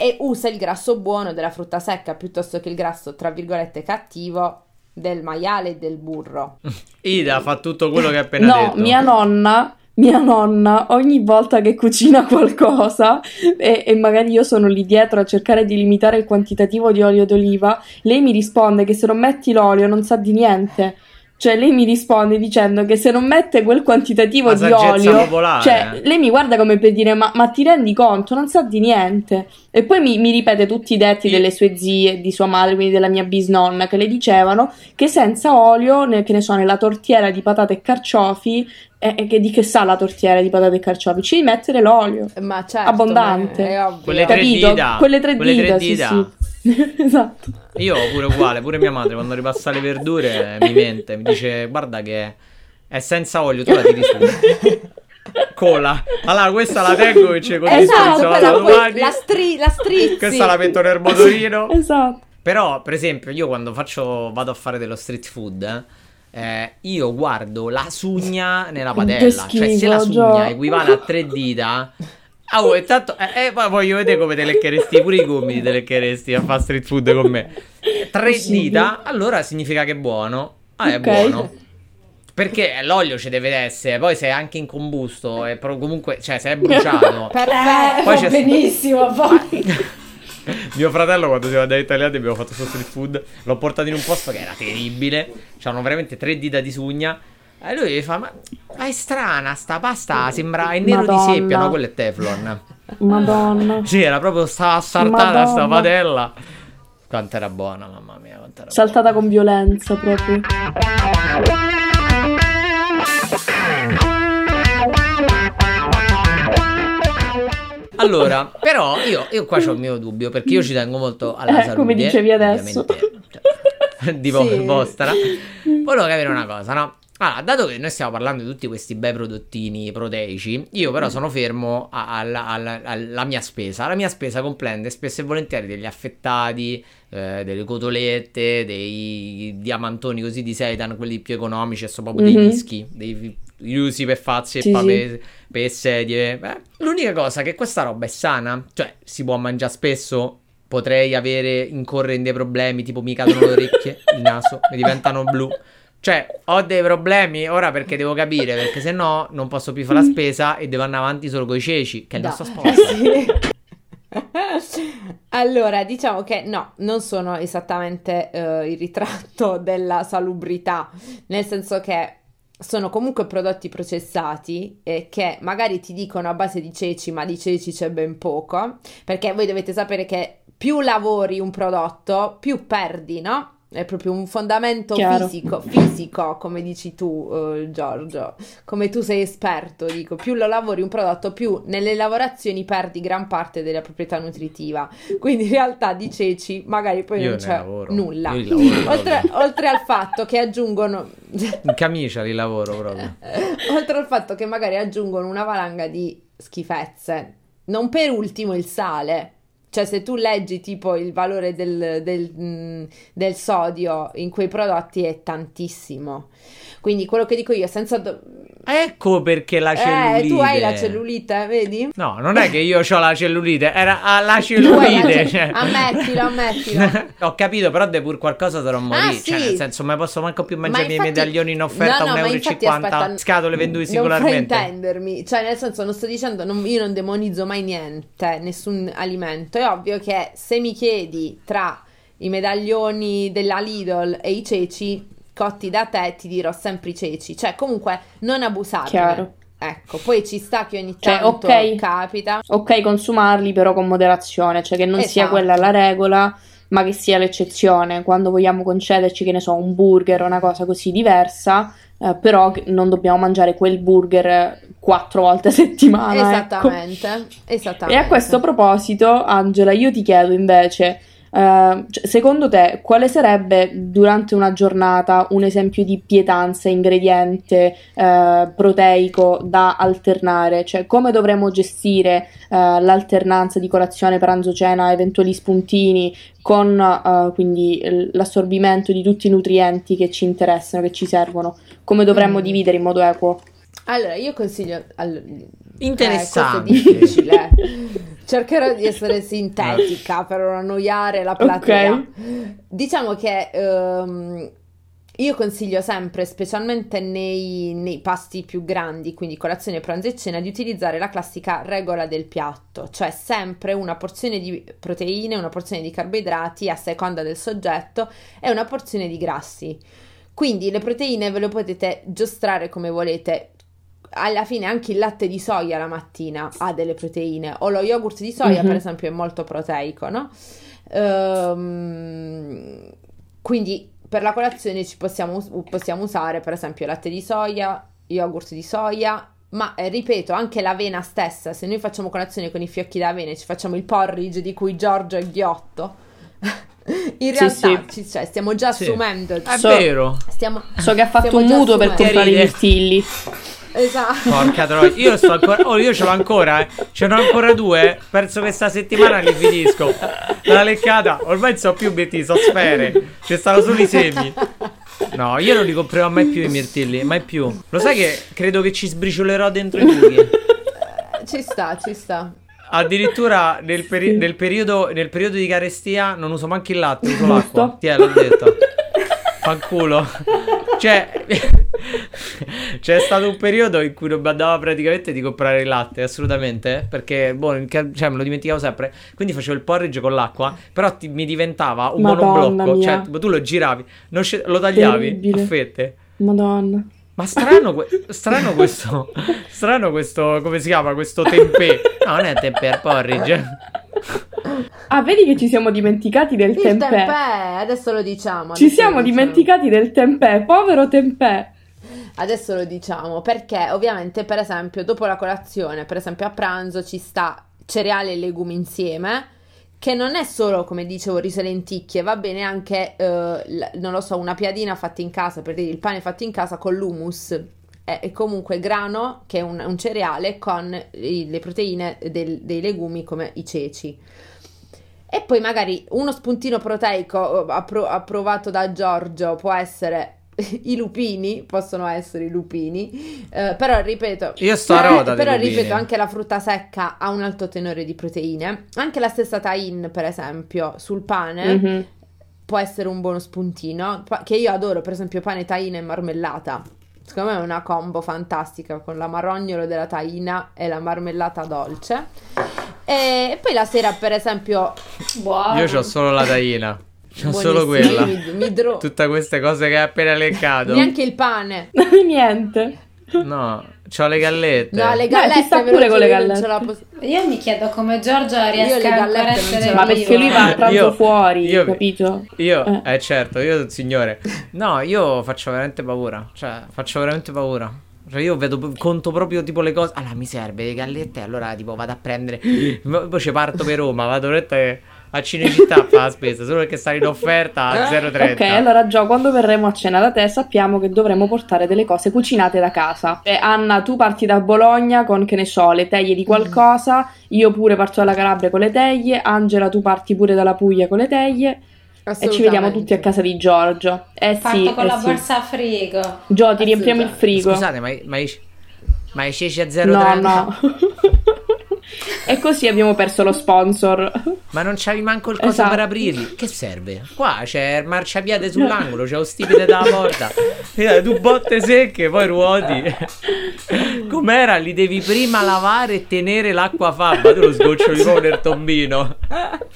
e usa il grasso buono della frutta secca piuttosto che il grasso, tra virgolette, cattivo del maiale e del burro. Ida fa tutto quello che hai appena no, detto. mia nonna, mia nonna, ogni volta che cucina qualcosa e, e magari io sono lì dietro a cercare di limitare il quantitativo di olio d'oliva, lei mi risponde che se non metti l'olio non sa di niente. Cioè, lei mi risponde dicendo che se non mette quel quantitativo di olio, popolare. cioè, lei mi guarda come per dire: ma, ma ti rendi conto? Non sa di niente. E poi mi, mi ripete tutti i detti delle sue zie, di sua madre, quindi della mia bisnonna, che le dicevano che senza olio, ne- che ne so, nella tortiera di patate e carciofi, e, che di che sa la tortiera di patate e carciofi? Ci devi mettere l'olio. Ma certo, Abbondante. ma è ovvio. Quelle tre Capito? dita. Quelle tre Quelle tre dita, dita. sì, sì. esatto. Io pure uguale, pure mia madre quando ripassa le verdure mi mente, mi dice guarda che è senza olio, tu la tiri su. Cola. Allora questa la tengo e ci Esatto, condispenso quella vado poi la, stri- la strizzi. Questa la metto nel motorino. Esatto. Però, per esempio, io quando faccio vado a fare dello street food, eh, eh, io guardo la sugna nella padella. Cioè, se la schifo, sugna Gio. equivale a tre dita. Ah, oh, intanto, eh, eh, voglio vedere come te leccheresti pure i gomiti, te leccheresti a fare street food con me. Tre dita, allora significa che è buono. Ah, è Ok. buono. Perché l'olio ci deve essere, poi se è anche incombusto, è pro- comunque, cioè se è bruciato. Perfetto. Poi c'è- benissimo, poi. Mio fratello quando siamo andati italiani abbiamo fatto questo street food, l'ho portato in un posto che era terribile, c'erano veramente tre dita di sugna. E lui fa, ma, ma è strana sta pasta, sembra è nero Madonna. di seppia, no? Quello è Teflon. Madonna. Sì, era proprio stava assartata sta padella. Quanto era buona, mamma mia, quanto era Saltata con violenza proprio. Allora, però io, io qua ho il mio dubbio perché io ci tengo molto alla Eh, salute. come dicevi adesso. cioè, tipo Sì. vostra. Volevo capire una cosa, no? Allora, dato che noi stiamo parlando di tutti questi bei prodottini proteici, io però sono fermo alla, alla- alla mia spesa. La mia spesa comprende spesso e volentieri degli affettati, eh, delle cotolette, dei diamantoni così di seitan, quelli più economici, e sono proprio dei Mhm. dischi, dei usi per fazzi e Sì, sì. per sedie. Beh, l'unica cosa è che questa roba è sana, cioè si può mangiare spesso. Potrei avere, incorrere in dei problemi, tipo mi cadono le orecchie, il naso, mi diventano blu. Cioè, ho dei problemi ora perché devo capire, perché se no non posso più fare la spesa e devo andare avanti solo con i ceci, che è il Da- nostro sponsor. Sì. Allora, diciamo che no, non sono esattamente eh, il ritratto della salubrità, nel senso che sono comunque prodotti processati e che magari ti dicono a base di ceci, ma di ceci c'è ben poco, perché voi dovete sapere che più lavori un prodotto, più perdi, no? È proprio un fondamento Chiaro. fisico, fisico, come dici tu, eh, Giorgio. Come tu sei esperto, dico, più lo lavori un prodotto, più nelle lavorazioni perdi gran parte della proprietà nutritiva. Quindi in realtà di ceci magari poi Io non c'è lavoro. nulla. Lavoro Oltre, oltre al fatto che aggiungono In camicia li lavoro proprio. oltre al fatto che magari aggiungono una valanga di schifezze. Non per ultimo il sale. Cioè, se tu leggi tipo il valore del, del, mm, del sodio in quei prodotti è tantissimo. Quindi quello che dico io, senza... Ecco perché la cellulite. Eh, tu hai la cellulite, vedi? No, non è che io ho la cellulite, era ah, la cellulite. cell- cioè. Ammettilo, ammettilo. ho capito, però de pur qualcosa dovrò morire. Ah, Cioè, sì. nel senso, ma posso manco più Ma mangiare i miei infatti- medaglioni in offerta No, no, a ma 1,50 infatti, euro. aspetta, Scatole venduti Non singolarmente. fraintendermi, cioè nel senso non sto dicendo, non- io non demonizzo mai niente, nessun alimento. È ovvio che se mi chiedi tra i medaglioni della Lidl e i ceci cotti da te, ti dirò sempre i ceci. Cioè comunque non abusarne. Chiaro. Ecco, poi ci sta che ogni Cioè, tanto ok. capita. Ok, consumarli però con moderazione, cioè che non sia Esatto. quella la regola, ma che sia l'eccezione. Quando vogliamo concederci, che ne so, un burger o una cosa così diversa, eh, però non dobbiamo mangiare quel burger quattro volte a settimana. ecco. Esattamente, E esattamente. a questo proposito, Angela, io ti chiedo invece, cioè, secondo te, quale sarebbe durante una giornata un esempio di pietanza, ingrediente eh, proteico da alternare? Cioè, come dovremmo gestire eh, l'alternanza di colazione, pranzo, cena, eventuali spuntini con eh, quindi l'assorbimento di tutti i nutrienti che ci interessano, che ci servono? Come dovremmo Mm. dividere in modo equo? Allora, io consiglio... all- Interessante. Eh, questo è difficile. Cercherò di essere sintetica per non annoiare la platea. Ok. Diciamo che ehm, io consiglio sempre, specialmente nei, nei pasti più grandi, quindi colazione, pranzo e cena, di utilizzare la classica regola del piatto, cioè sempre una porzione di proteine, una porzione di carboidrati a seconda del soggetto e una porzione di grassi. Quindi le proteine ve le potete giostrare come volete. Alla fine anche il latte di soia la mattina ha delle proteine o lo yogurt di soia Mhm. per esempio è molto proteico, no? Ehm, quindi per la colazione ci possiamo, possiamo usare per esempio latte di soia, yogurt di soia, ma eh, ripeto anche l'avena stessa, se noi facciamo colazione con i fiocchi d'avena e ci facciamo il porridge di cui Giorgio è ghiotto, in Sì, realtà sì. ci- cioè, stiamo già Sì. assumendo, È So- vero. stiamo, So che ha fatto un mutuo per comprare i mirtilli. Esatto. Porca troia, io sto ancora. Oh, io ce l'ho ancora, eh. Ce n'ho ancora due. Penso che sta settimana li finisco. La leccata, ormai non so più obiettivi, so sfere. Ci stanno solo i semi. No, io non li comprerò mai più i mirtilli, mai più. Lo sai che credo che ci sbriciolerò dentro i buchi. Eh, Ci sta, ci sta. Addirittura nel, peri- Sì. nel periodo, nel periodo di carestia non uso manco il latte, uso l'acqua. Ti l'ho detto. Fanculo. Cioè, c'è stato un periodo in cui non mi andava praticamente di comprare il latte, assolutamente. Perché, boh, cioè, me lo dimenticavo sempre. Quindi facevo il porridge con l'acqua. Però ti- mi diventava un Madonna monoblocco. mia. Cioè, tu lo giravi, sce- lo tagliavi Terribile. a fette. Madonna. Ma strano, que- strano questo. Strano questo. Come si chiama? Questo tempeh. No, non è tempeh, è porridge. Ah, vedi che ci siamo dimenticati del Il tempeh, adesso lo diciamo. Ci adesso siamo lo diciamo. dimenticati del tempeh, povero tempeh. Adesso lo diciamo perché ovviamente per esempio dopo la colazione, per esempio a pranzo ci sta cereali e legumi insieme, che non è solo come dicevo riso e lenticchie, va bene anche, eh, non lo so, una piadina fatta in casa, per dire il pane fatto in casa con l'humus. È, è comunque grano che è un, un cereale con i- le proteine del- dei legumi come i ceci. E poi magari uno spuntino proteico eh, appro- approvato da Giorgio può essere i lupini, possono essere i lupini, eh, però ripeto, Io sto a roda però lupini. ripeto anche la frutta secca ha un alto tenore di proteine, anche la stessa tahin per esempio sul pane Mhm. può essere un buono spuntino, che io adoro per esempio pane taina e marmellata. Secondo me è una combo fantastica con la marognolo della taina e la marmellata dolce. E poi la sera, per esempio, Buono. Io ho solo la taina. C'ho solo quella. Mi, mi dro- Tutte queste cose che hai appena elencato. neanche il pane. Niente. No, c'ho le gallette. No, le Beh, gallette lo pure con le gallette. posso- Io mi chiedo come Giorgio Io riesca ancora a non essere Ma perché lui va a pranzo Io- fuori, io- capito? Io, Eh. eh. certo, io signore. No, io faccio veramente paura. Cioè, faccio veramente paura. Cioè, io vedo, conto proprio tipo le cose. Allora, mi serve le gallette. Allora, tipo, vado a prendere. Poi ci parto per Roma. Vado dirette a Cinecittà a fare la spesa. Solo perché sta in offerta a 0,30. Ok, allora Gio, quando verremo a cena da te sappiamo che dovremo portare delle cose cucinate da casa. E Anna, tu parti da Bologna con, che ne so, le teglie di qualcosa, io pure parto dalla Calabria con le teglie, Angela tu parti pure dalla Puglia con le teglie e ci vediamo tutti a casa di Giorgio. Eh Parto sì, con eh la sì. borsa a frigo. Gio, ti riempiamo il frigo. Scusate, ma, ma, i- ma i ceci a 0,30? No, no. e così abbiamo perso lo sponsor. Ma non c'avevi manco il coso Esatto. per aprirli. Che serve? Qua c'è il marciapiede sull'angolo, c'è lo stipite dalla porta. Eh, Tu botte secche, poi ruoti. Com'era? Li devi prima lavare e tenere l'acqua fabba. Tu lo sgoccioli proprio nel tombino.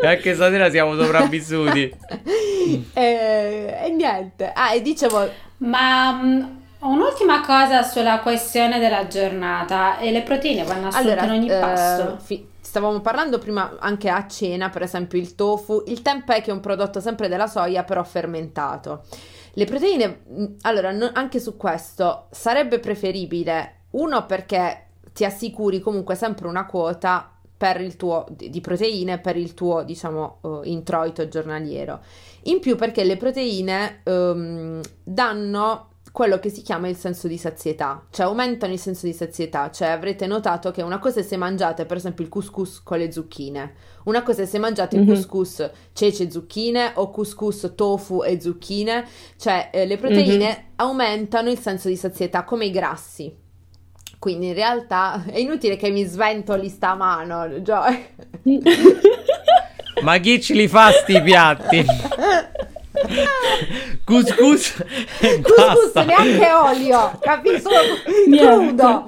E anche stasera siamo sopravvissuti. e, e niente. Ah, e dicevo, Ma mh, un'ultima cosa sulla questione della giornata. E le proteine vanno assolte allora, in ogni eh, pasto. fi- stavamo parlando prima anche a cena, per esempio il tofu, il tempeh che è un prodotto sempre della soia però fermentato. Le proteine, mh, allora, no- anche su questo sarebbe preferibile, uno perché ti assicuri comunque sempre una quota per il tuo di proteine per il tuo diciamo eh, introito giornaliero in più perché le proteine ehm, danno quello che si chiama il senso di sazietà, cioè aumentano il senso di sazietà, cioè avrete notato che una cosa è se mangiate per esempio il couscous con le zucchine, una cosa è se mangiate il Mhm. couscous cece e zucchine o couscous tofu e zucchine, cioè eh, le proteine aumentano il senso di sazietà come i grassi. Quindi in realtà è inutile che mi sventoli sta mano, Joy. Ma chi ce li fa sti piatti? Couscous e Couscous neanche olio, capisco? Crudo.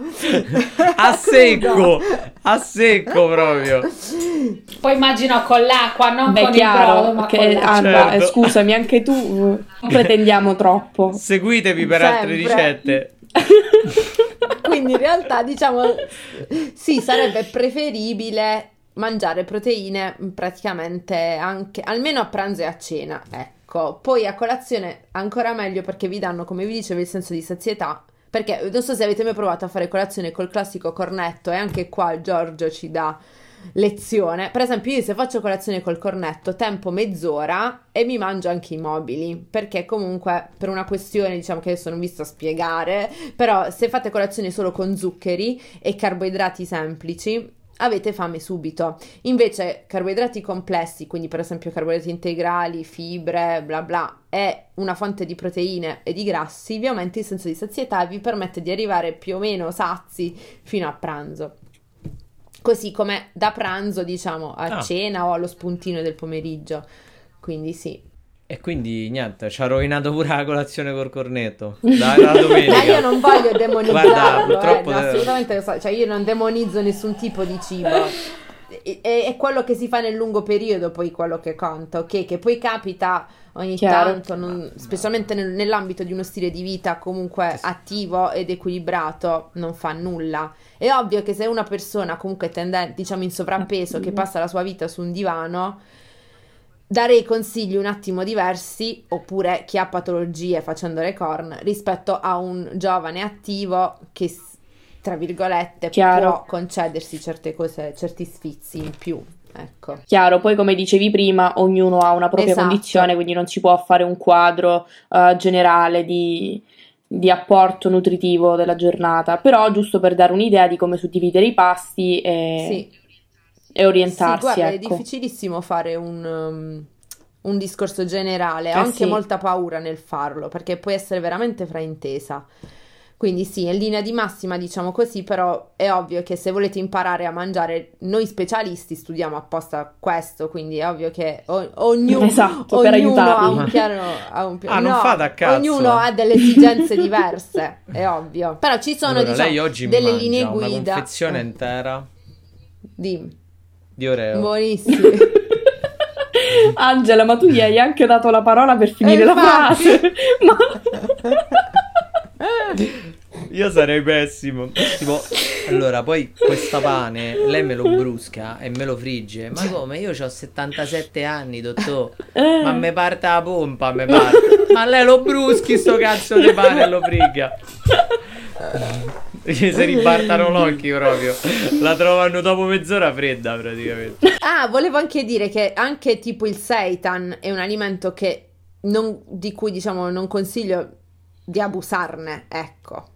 A secco, a secco proprio. Poi immagino con l'acqua, non Beh, con il brodo, chiaro, ma che. Anna, Certo. scusami, anche tu eh, non pretendiamo troppo. Seguitemi per altre Sempre. ricette. Quindi in realtà diciamo sì, sarebbe preferibile mangiare proteine praticamente anche almeno a pranzo e a cena, ecco. Poi a colazione ancora meglio perché vi danno, come vi dicevo, il senso di sazietà. Perché non so se avete mai provato a fare colazione col classico cornetto e anche qua Giorgio ci dà lezione. Per esempio, io se faccio colazione col cornetto, tempo mezz'ora e mi mangio anche i mobili, perché comunque per una questione, diciamo che adesso non vi sto a spiegare, però se fate colazione solo con zuccheri e carboidrati semplici, avete fame subito. Invece carboidrati complessi, quindi per esempio carboidrati integrali, fibre, bla bla, è una fonte di proteine e di grassi, vi aumenta il senso di sazietà e vi permette di arrivare più o meno sazi fino a pranzo. Così come da pranzo, diciamo, a Ah. cena o allo spuntino del pomeriggio. Quindi sì. E quindi niente, ci ha rovinato pure la colazione col cornetto. Dai, la domenica. Ma io non voglio demonizzarlo, Guarda, eh, purtroppo- no, assolutamente, cioè io non demonizzo nessun tipo di cibo. È, è- è quello che si fa nel lungo periodo poi quello che conta, ok? Che poi capita ogni Chiaro. tanto, non- specialmente nel- nell'ambito di uno stile di vita comunque attivo ed equilibrato, non fa nulla. È ovvio che se una persona comunque tendente, diciamo in sovrappeso, che passa la sua vita su un divano, darei consigli un attimo diversi, oppure chi ha patologie facendo le corn, rispetto a un giovane attivo che, tra virgolette, Chiaro. può concedersi certe cose, certi sfizi in più. Ecco. Chiaro, poi come dicevi prima, ognuno ha una propria Esatto. condizione, quindi non si può fare un quadro eh, generale di, di apporto nutritivo della giornata, però giusto per dare un'idea di come suddividere i pasti e, Sì. E orientarsi, Sì, guarda, è ecco. difficilissimo fare un, um, un discorso generale, ho Eh anche sì. molta paura nel farlo, perché può essere veramente fraintesa. Quindi sì, in linea di massima diciamo così, però è ovvio che se volete imparare a mangiare, noi specialisti studiamo apposta questo, quindi è ovvio che o- ognuno, Esatto, per ognuno ha un piano, ha un piano- Ah, non no, fate a cazzo. ognuno ha delle esigenze diverse, è ovvio. Però ci sono Allora, diciamo lei oggi mi delle linee una guida. confezione Eh, intera dimmi. Di Oreo. Buonissimi. Angela, ma tu gli hai anche dato la parola per finire la frase. Ma... Io sarei pessimo. Tipo, allora, poi questa pane, lei me lo brusca e me lo frigge. Ma come? Io ho 77 anni, dottor. Eh, Ma me parte la pompa, me parte. Ma lei lo bruschi sto cazzo di pane e lo frigga. Si ribaltano l'occhio proprio. La trovano dopo mezz'ora fredda praticamente. Ah, volevo anche dire che anche tipo il seitan è un alimento che non- di cui diciamo non consiglio di abusarne, ecco.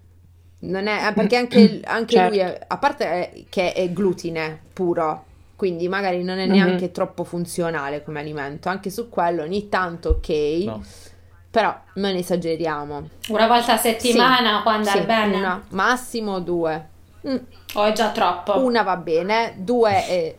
Non è, eh, perché anche, anche Certo. lui, è- a parte è- che è glutine puro, quindi magari non è Mhm. neanche troppo funzionale come alimento, anche su quello ogni tanto ok, No. Però non esageriamo. Una volta a settimana Sì, può andare sì, bene? una, massimo due. Mm, O è già troppo? una va bene, due è...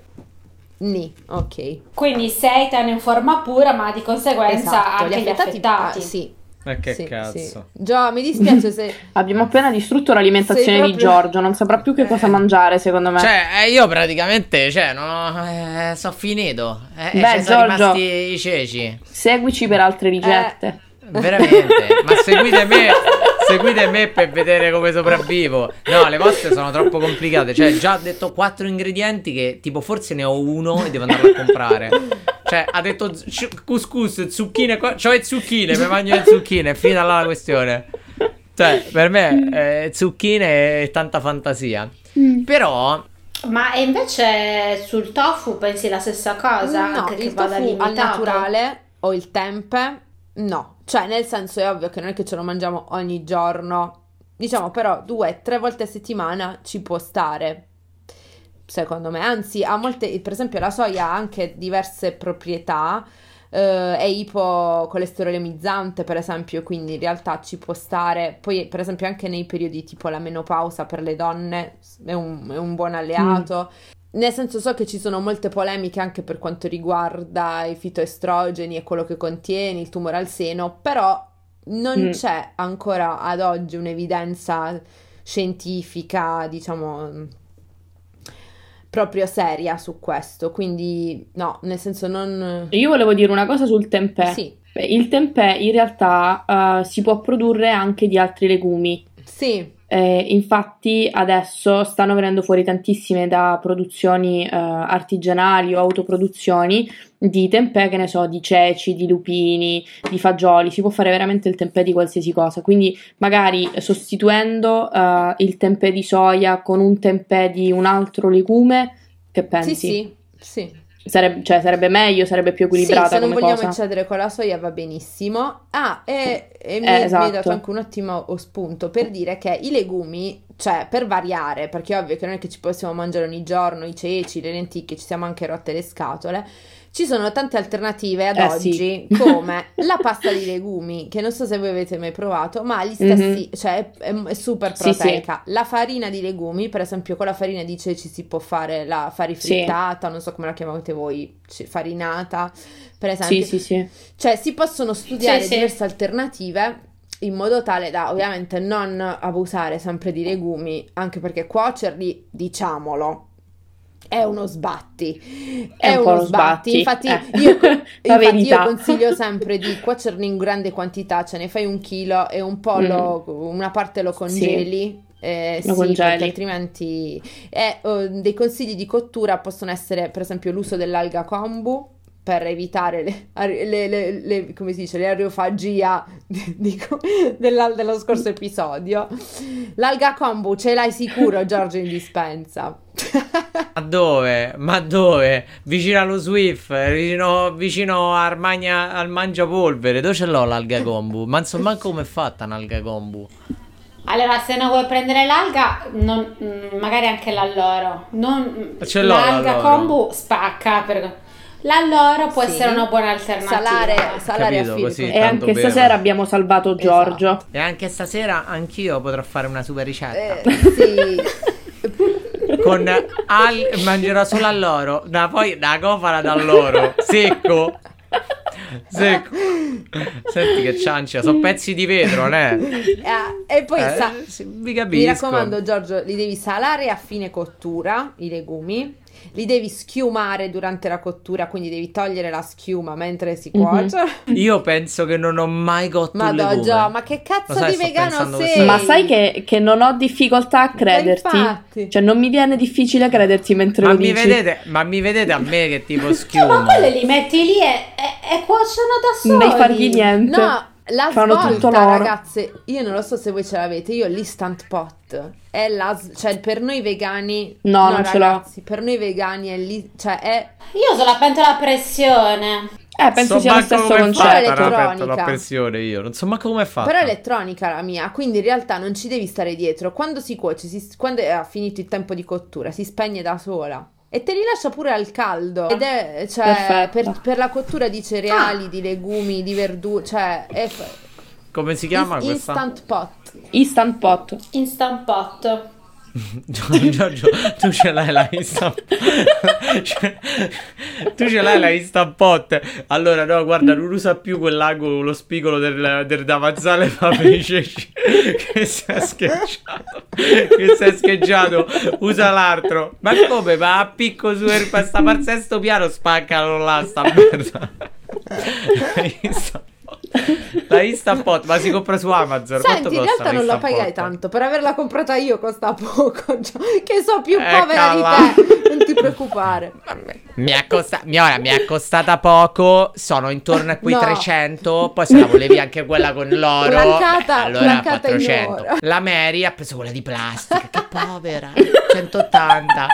Ni, ok. Quindi seitan in forma pura, ma di conseguenza Esatto, anche gli affettati. ah, sì, Ma che sì, cazzo. sì. Gio, mi dispiace se... Abbiamo appena distrutto l'alimentazione Sei di proprio- Giorgio, non saprà più che cosa mangiare, secondo me. Cioè, eh, io praticamente, cioè, no, eh, sono finito. Eh, Beh, ci sono Giorgio. rimasti i ceci. Seguici per altre ricette. Veramente. Ma seguite me. Seguite me per vedere come sopravvivo. No, le vostre sono troppo complicate. Cioè, già ha detto quattro ingredienti che tipo forse ne ho uno e devo andarlo a comprare. Cioè, ha detto z- couscous, zucchine. co- le zucchine, mi mangio le zucchine. È finita là la questione. Cioè, per me, eh, zucchine e tanta fantasia. Però, Ma e invece sul tofu pensi la stessa cosa? no, anche che il vada tofu al naturale o il tempe, no. Cioè, nel senso è ovvio che non è che ce lo mangiamo ogni giorno. Diciamo però due, tre volte a settimana ci può stare. Secondo me, anzi, ha molte, per esempio, la soia ha anche diverse proprietà. eh, è ipocolesterolemizzante, per esempio, quindi in realtà ci può stare. Poi, per esempio, anche nei periodi tipo la menopausa per le donne è un, è un buon alleato. Nel senso, so che ci sono molte polemiche anche per quanto riguarda i fitoestrogeni e quello che contiene, il tumore al seno, però non Mm. c'è ancora ad oggi un'evidenza scientifica, diciamo, proprio seria su questo. Quindi, no, nel senso, non. Io volevo dire una cosa sul tempeh. Sì, Il tempeh in realtà eh, si può produrre anche di altri legumi. sì, Eh, infatti adesso stanno venendo fuori tantissime da produzioni eh, artigianali o autoproduzioni di tempeh, che ne so, di ceci, di lupini, di fagioli, si può fare veramente il tempeh di qualsiasi cosa, quindi magari sostituendo eh, il tempeh di soia con un tempeh di un altro legume, che pensi? sì, sì, sì. Sareb- cioè, sarebbe meglio, sarebbe più equilibrata Sì, se non vogliamo cosa. eccedere con la soia va benissimo. Ah, e, e mi, Eh, mi hai esatto. dato anche un ottimo spunto per dire che i legumi, cioè per variare, perché è ovvio che non è che ci possiamo mangiare ogni giorno i ceci, le lenticchie, ci siamo anche rotte le scatole. Ci sono tante alternative ad Eh, oggi, sì. come la pasta di legumi, che non so se voi avete mai provato, ma gli stessi, cioè è, è super Mhm. Sì, sì. proteica. La farina di legumi, per esempio, con la farina di ceci si può fare la farifrittata, non so come la chiamate voi, farinata, per esempio. Sì, sì, sì. Cioè, si possono studiare diverse alternative in modo tale da ovviamente non abusare sempre di legumi, anche perché cuocerli, diciamolo, è uno sbatti. È un po' uno sbatti, Infatti, eh. io, infatti io consiglio sempre di cuocerli in grande quantità, ce ne fai un chilo e un po' Mm. lo- una parte lo congeli. eh, Lo sì, congeli. perché altrimenti eh, oh, dei consigli di cottura possono essere per esempio l'uso dell'alga kombu per evitare le, le- le- le- come si dice, l'aerofagia dico, della- dello scorso episodio. L'alga kombu ce l'hai sicuro, Giorgio, in dispensa. Ma dove? Ma dove? Vicino allo Swift, vicino, vicino a Armagna, al Mangiapolvere. Dove ce l'ho l'alga kombu? Ma insomma, come è fatta un'alga kombu? Allora, se non vuoi prendere l'alga, non- mm, magari anche l'alloro. Non, Ce l'ho l'alga l'alloro. kombu spacca. Per... L'alloro può Sì. essere una buona alternativa. Salare, salare Capito, così. E anche per- stasera abbiamo salvato Giorgio. Esatto. E anche stasera anch'io potrò fare una super ricetta. Eh, sì. Con al- mangerò solo all'oro. Da poi la cofana dall'oro. Secco. Secco. Senti che ciancia, sono pezzi di vetro, né? Eh, e poi Eh, sa- capisco. Mi raccomando, Giorgio, li devi salare a fine cottura, i legumi. Li devi schiumare durante la cottura, quindi devi togliere la schiuma mentre si Mhm. cuoce. Io penso che non ho mai cotto Ma no, legume. Gio, ma che cazzo sai, di vegano sei? Ma sai che, che non ho difficoltà a crederti? infatti. Cioè, non mi viene difficile crederti mentre Ma lo mi, dici. vedete, ma mi vedete a me che tipo Ma schiuma? quelle li metti lì e, e, e cuociono da soli. Non devi fargli niente. No, la Fanno tutto svolta, loro. ragazze, io non lo so se voi ce l'avete, io ho l'instant pot. È la, cioè per noi vegani No, non ce l'ho. ragazzi, per noi vegani è lì, cioè è Io uso la pentola a pressione. Eh, penso So sia lo stesso concetto. fatta Elettronica. pentola a pressione io. Non so manco come è fatta. Però è elettronica la mia, quindi in realtà non ci devi stare dietro. Quando si cuoce, si- quando è- ha finito il tempo di cottura, si spegne da sola. E te li lascia pure al caldo. Ed è, cioè, Perfetto. per, per la cottura di cereali, di legumi, di verdure, cioè, è f- Come si chiama is- questa? instant pot. Instant pot. Instant pot. Giorgio, tu ce l'hai la Instant Cioè, Tu ce l'hai la Instant Pot Allora no guarda non usa più quell'ago Lo spigolo del, del davanzale Fabrice Che si è scheggiato Che si è scheggiato Usa l'altro. Ma come? Ma a picco su sta parsesto piano Spaccalo là sta merda. La Instant Pot La Instant Pot Ma si compra su Amazon Senti, in realtà non la pagai tanto. Per averla comprata io costa poco. cioè, che so più Eccola. povera di te. Non ti preoccupare. Mi è, costa- mi- ora, mi è costata poco, sono intorno a quei No. 300, poi se la volevi anche quella con l'oro, Plancata- beh, allora plancata in 400. oro. La Mary ha preso quella di plastica, che povera, 180.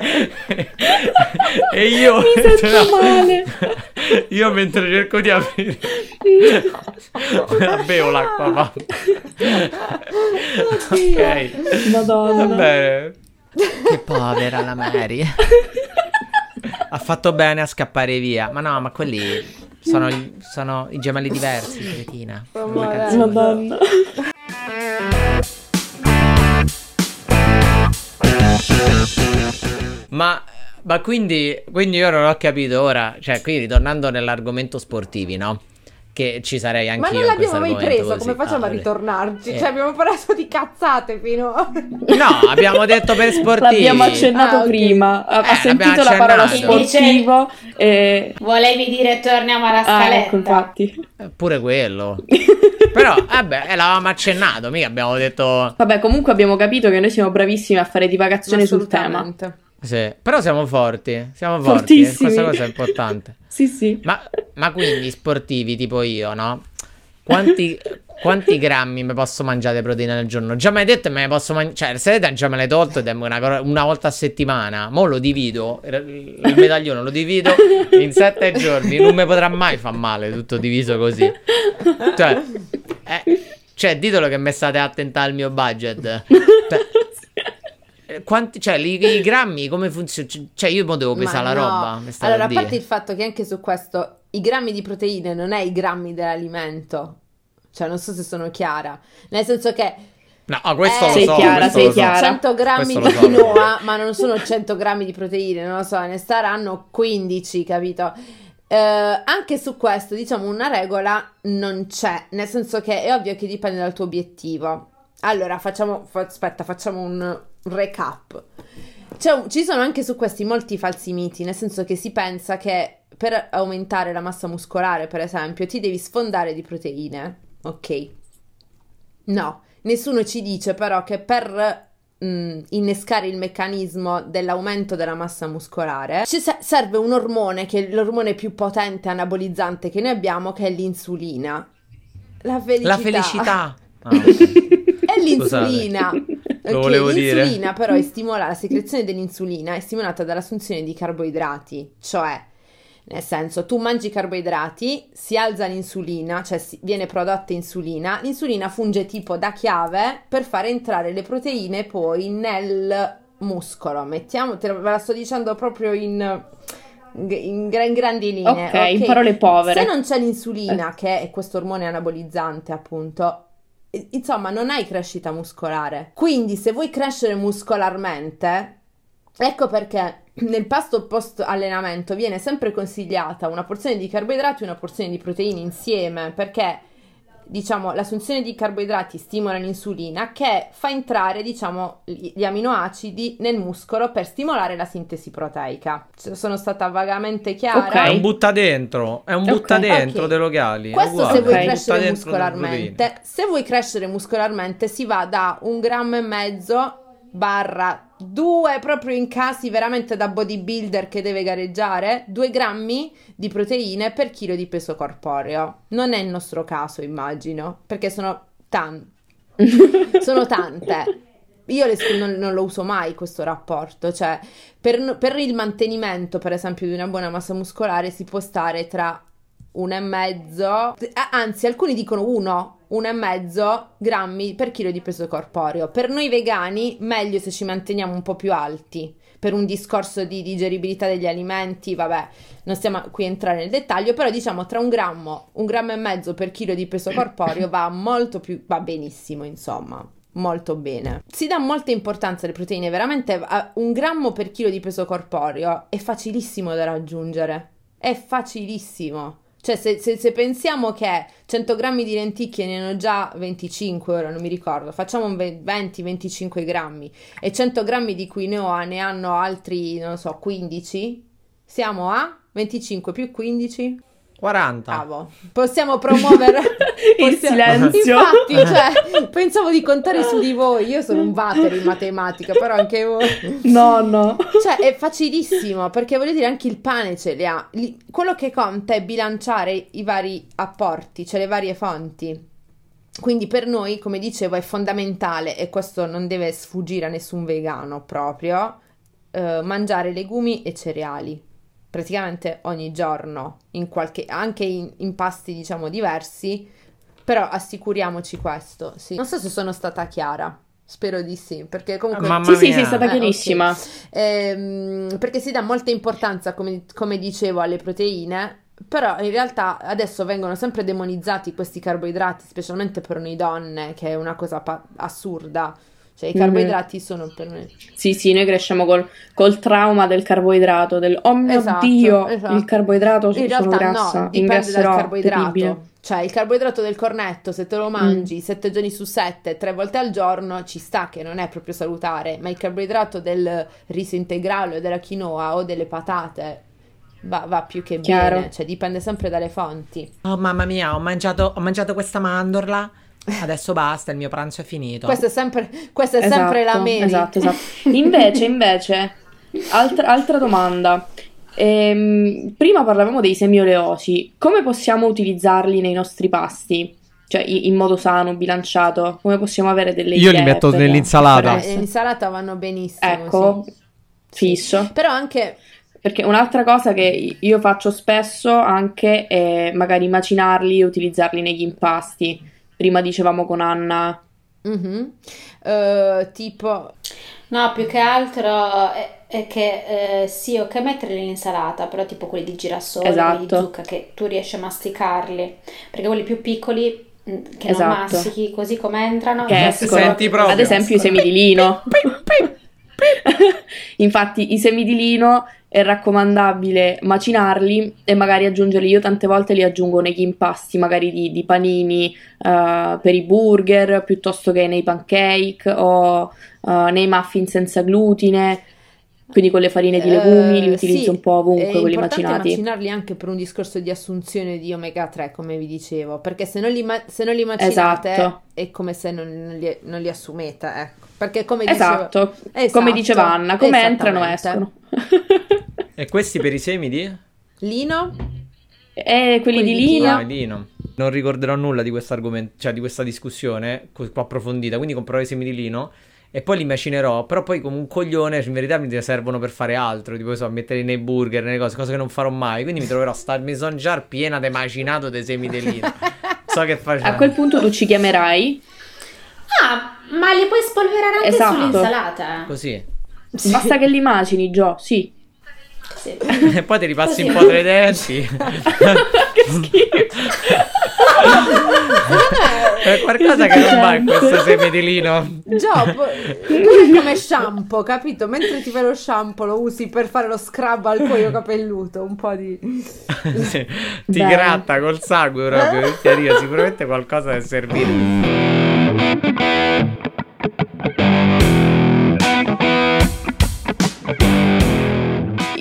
e io... Mi sento male. Io mentre cerco di aprire... La bevo l'acqua, va. ok. Madonna. bene. Che povera la Mary. ha fatto bene a scappare via. Ma no, ma quelli sono, sono i gemelli diversi, cretina. Oh, vabbè. Madonna. Ma, ma quindi, quindi io non ho capito ora. Cioè, qui ritornando nell'argomento sportivi, no? Che ci sarei Ma anch'io non in l'abbiamo mai preso, così. come facciamo Ah, a ritornarci? Eh. Cioè, abbiamo parlato di cazzate fino a... No, abbiamo detto per sportivi. L'abbiamo accennato Ah, ok. prima. Ha, ha Eh, sentito la parola sportivo e... Volevi dire torniamo alla Ah, scaletta. ecco, infatti. Eh, Pure quello. Però, vabbè, eh, l'avevamo accennato, mica abbiamo detto... Vabbè, comunque abbiamo capito che noi siamo bravissimi a fare divagazioni sul tema. Sì, però siamo forti, siamo forti, Fortissimi. questa cosa è importante. Sì, sì. Ma, ma quindi sportivi tipo io, no? quanti, quanti grammi mi posso mangiare di proteine al giorno? Già mi hai detto me ne posso mangiare. Cioè, il seta già me l'hai tolto ed è una, una, volta a settimana. Mo lo divido. Il medaglione lo divido in sette giorni. Non mi potrà mai far male tutto diviso così. Cioè, eh, cioè ditelo che mi state attenta al mio budget. Cioè, quanti, cioè, i, i, grammi come funziona? Cioè, io mo devo pesare la no. roba. Allora, a, a parte il fatto che anche su questo i grammi di proteine non è i grammi dell'alimento. Cioè, non so se sono chiara. Nel senso che. No, questo eh, lo sei so. Chiara, sei lo so. chiara. 100 grammi Questo di lo so. quinoa, ma non sono 100 grammi di proteine, non lo so, ne saranno 15, capito? Eh, anche su questo, diciamo, una regola non c'è, nel senso che è ovvio che dipende dal tuo obiettivo. Allora, facciamo, fa- aspetta, facciamo un recap. Un- ci sono anche su questi molti falsi miti, nel senso che si pensa che per aumentare la massa muscolare, per esempio, ti devi sfondare di proteine. Ok. No, nessuno ci dice però che per mm, innescare il meccanismo dell'aumento della massa muscolare ci se- serve un ormone che è l'ormone più potente anabolizzante che noi abbiamo, che è l'insulina. La felicità. La felicità. Ah, ok. È l'insulina. Lo volevo dire. l'insulina però è stimolata, la secrezione dell'insulina è stimolata dall'assunzione di carboidrati, cioè nel senso tu mangi carboidrati, si alza l'insulina, cioè si- viene prodotta insulina, l'insulina funge tipo da chiave per far entrare le proteine poi nel muscolo. Mettiamo, te ve la sto dicendo proprio in in, gra- in grandi linee. Ok, in parole povere. Se non c'è l'insulina, che è questo ormone anabolizzante, appunto, insomma, non hai crescita muscolare. Quindi, se vuoi crescere muscolarmente, ecco perché nel pasto post allenamento viene sempre consigliata una porzione di carboidrati e una porzione di proteine insieme, perché diciamo l'assunzione di carboidrati stimola l'insulina che fa entrare diciamo gli aminoacidi nel muscolo per stimolare la sintesi proteica. Sono stata vagamente chiara? Ok. È un butta dentro. È un Ok. butta dentro Ok. dei locali. Questo uguale, se vuoi Ok. butta crescere muscolarmente. Se vuoi crescere muscolarmente si va da un grammo e mezzo barra due proprio in casi veramente da bodybuilder che deve gareggiare, due grammi di proteine per chilo di peso corporeo. Non è il nostro caso, immagino, perché sono tan- sono tante. Io le non, non lo uso mai questo rapporto, cioè per, per il mantenimento, per esempio, di una buona massa muscolare si può stare tra uno e mezzo, a- anzi alcuni dicono uno, uno e mezzo grammi per chilo di peso corporeo. Per noi vegani meglio se ci manteniamo un po' più alti. Per un discorso di digeribilità degli alimenti, vabbè, non stiamo qui a entrare nel dettaglio, però diciamo tra un grammo, un grammo e mezzo per chilo di peso corporeo va molto più, va benissimo, insomma. Molto bene. Si dà molta importanza alle proteine, veramente un grammo per chilo di peso corporeo è facilissimo da raggiungere. È facilissimo. Cioè, se, se- se pensiamo che 100 grammi di lenticchie ne hanno già 25, ora non mi ricordo, facciamo un ve- 20-25 grammi e 100 grammi di quinoa ne hanno altri, non so, 15, siamo a 25 più 15? 40. Bravo. Possiamo promuovere Il possiamo- silenzio. Infatti, cioè, pensavo di contare su di voi. Io sono un vater in matematica, però anche voi. No, no. Cioè, è facilissimo perché voglio dire, anche il pane ce le ha. Li- Quello che conta è bilanciare i vari apporti, cioè le varie fonti. Quindi per noi, come dicevo, è fondamentale, e questo non deve sfuggire a nessun vegano proprio, eh, mangiare legumi e cereali. Praticamente ogni giorno, in qualche, anche in, in pasti diciamo diversi, però assicuriamoci questo. Sì. Non so se sono stata chiara, spero di sì, perché comunque... Mamma Sì, sì, mia. sei stata Eh, chiarissima. Ehm, perché si dà molta importanza, come, come dicevo, alle proteine, però in realtà adesso vengono sempre demonizzati questi carboidrati, specialmente per noi donne, che è una cosa pa- assurda. Cioè, i carboidrati sono per noi. Sì, sì, noi cresciamo col, col trauma del carboidrato, del oh mio Esatto, Dio, esatto. il carboidrato In sono realtà grassa, no, dipende dal carboidrato. terribile. Cioè, il carboidrato del cornetto, se te lo mangi Mm. sette giorni su sette, tre volte al giorno, ci sta che non è proprio salutare, ma il carboidrato del riso integrale o della quinoa o delle patate va, va più che Chiaro. bene, cioè dipende sempre dalle fonti. Oh mamma mia, ho mangiato, ho mangiato questa mandorla. Adesso basta, il mio pranzo è finito. Questa è sempre, questa è sempre la Esatto, Mary. Esatto, esatto. Invece, invece, altra, altra domanda. Ehm, prima parlavamo dei semi oleosi, come possiamo utilizzarli nei nostri pasti? Cioè in, modo sano, bilanciato, come possiamo avere delle Io li metto nell'insalata. Eh, esso? l'insalata vanno benissimo. Ecco, sì. fisso. Però anche Perché un'altra cosa che io faccio spesso anche è magari macinarli e utilizzarli negli impasti. Prima dicevamo con Anna, mhm, eh, tipo No, più che altro è, è che eh, sì, ok, metterli in insalata, però tipo quelli di girasole, quelli di Esatto. zucca, che tu riesci a masticarli, perché quelli più piccoli mh, che non Esatto. mastichi così come entrano, che non escono. Senti proprio. Ad esempio i semi di lino. Infatti i semi di lino è raccomandabile macinarli e magari aggiungerli. Io tante volte li aggiungo negli impasti, magari di, di panini eh, per i burger, piuttosto che nei pancake o eh, nei muffin senza glutine. Quindi con le farine di legumi li Eh, utilizzo sì, un po' ovunque, è quelli importante macinati. macinarli anche per un discorso di assunzione di omega 3, come vi dicevo, perché se non li, ma- se non li macinate Esatto. è come se non li, non li assumete, ecco. Perché come dicevo... Esatto, Esatto, come diceva Anna, come entrano esattamente. escono. E questi per i semi di? Lino? e quelli, Quelli di di lino. Ah, lino. Non ricorderò nulla di questo argomento, cioè di questa discussione qua approfondita. Quindi comprerò i semi di lino e poi li macinerò. Però poi come un coglione, in verità mi servono per fare altro. Tipo, so, metterli nei burger, nelle cose, cose che non farò mai. Quindi mi troverò sta maison jar piena di macinato dei semi di lino. So che faccio. A quel punto tu ci chiamerai Ah, ma li puoi spolverare anche Esatto. sull'insalata. Così. Basta che li macini, Gio, sì. Sì. E poi ti ripassi Così. un po' tra i denti. che schifo. È qualcosa che non va in questo seme di lino. Gio, pure come shampoo, capito? Mentre ti fai lo shampoo lo usi per fare lo scrub al cuoio capelluto, un po' di... Sì, ti Beh. gratta col sangue proprio. in teoria, sicuramente qualcosa deve servire. Thank you.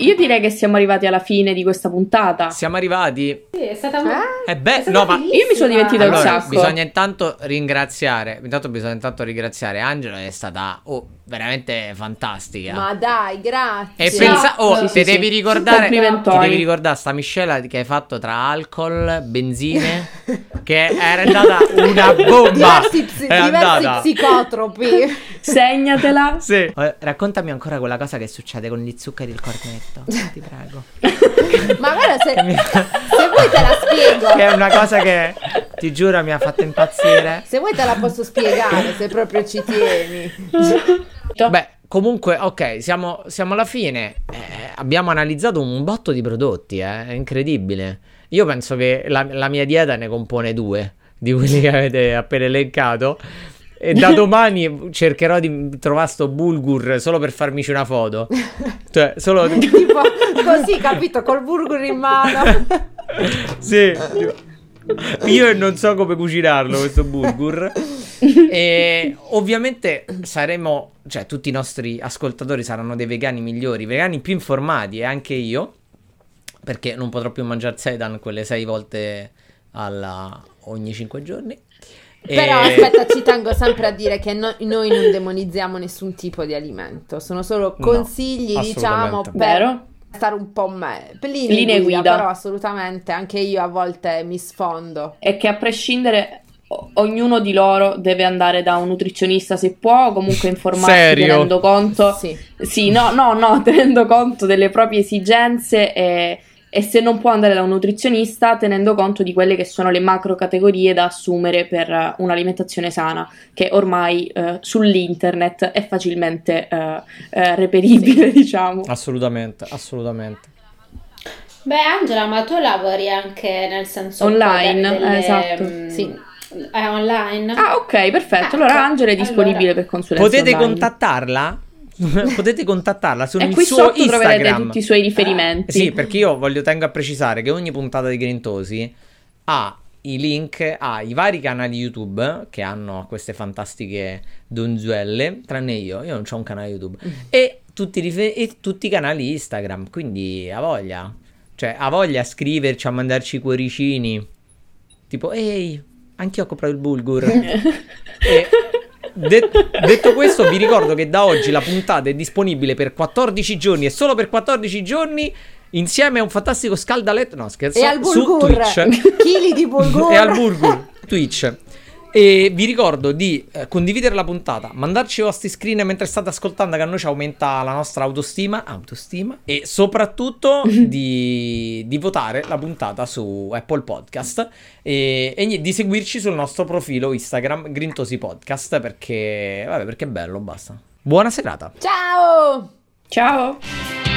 Io direi che siamo arrivati alla fine di questa puntata. Siamo arrivati. Sì, è stata Eh? E beh, è stata no, ma io mi sono divertita un allora, sacco. bisogna intanto ringraziare. Intanto bisogna intanto ringraziare Angela, è stata oh, veramente fantastica. Ma dai, grazie. E pensa, oh, Sì, ti sì, devi sì. ricordare, ti devi ricordare sta miscela che hai fatto tra alcol, benzine, che era andata una bomba. Diversi, è diversi andata. psicotropi. Segnatela. Sì. Eh, Raccontami ancora quella cosa che succede con gli zuccheri e il cornetto, ti prego. Ma guarda, se, mi- se vuoi te la spiego. Che è una cosa che ti giuro mi ha fatto impazzire. Se vuoi te la posso spiegare, se proprio ci tieni. Beh, comunque, ok, siamo, siamo alla fine. Eh, abbiamo analizzato un botto di prodotti, eh, è incredibile. Io penso che la, la mia dieta ne compone due di quelli che avete appena elencato. E da domani cercherò di trovare sto bulgur solo per farmici una foto. Cioè, solo. tipo così, capito? Col burger in mano. Sì. Io non so come cucinarlo questo bulgur. E ovviamente saremo, cioè tutti i nostri ascoltatori saranno dei vegani migliori, vegani più informati e anche io, perché non potrò più mangiare seitan quelle sei volte alla, ogni cinque giorni. E- Però aspetta, ci tengo sempre a dire che no- noi non demonizziamo nessun tipo di alimento, sono solo No, consigli, diciamo, assolutamente. per Vero? stare un po' me. per linee, Linee guida, guida. però assolutamente anche io a volte mi sfondo. E che a prescindere ognuno di loro deve andare da un nutrizionista se può, o comunque informarsi Serio? tenendo conto Sì. Sì, no, no, no, tenendo conto delle proprie esigenze e, e se non può andare da un nutrizionista, tenendo conto di quelle che sono le macro categorie da assumere per eh, un'alimentazione sana, che ormai eh, sull'internet è facilmente eh, eh, reperibile, diciamo. Assolutamente, assolutamente. Beh, Angela, ma tu lavori anche nel senso Online, eh, esatto. mm, Sì. È online? Ah, ok, perfetto. Ecco, Allora Angela è disponibile allora. per consulenza Potete online. contattarla? Potete contattarla sul E qui suo sotto troverete Instagram. tutti i suoi riferimenti. Sì, perché io voglio tengo a precisare che ogni puntata di Grintosi ha i link ai vari canali YouTube che hanno queste fantastiche donzuelle, tranne io, io non ho un canale YouTube, e tutti, i rife- e tutti i canali Instagram, quindi ha voglia. Cioè, ha voglia a scriverci, a mandarci i cuoricini. Tipo, ehi, anch'io ho comprato il bulgur. E de- detto questo, vi ricordo che da oggi la puntata è disponibile per 14 giorni e solo per 14 giorni insieme a un fantastico scaldaletto. No, scherzo. E al su Twitch. chili di bulgur. e al bulgur. Twitch. E vi ricordo di eh, condividere la puntata, mandarci i vostri screen mentre state ascoltando, che a noi ci aumenta la nostra autostima. Autostima. E soprattutto di, di votare la puntata su Apple Podcast e, e di seguirci sul nostro profilo Instagram Grintosi Podcast perché, vabbè, perché è bello, basta. Buona serata. Ciao! Ciao!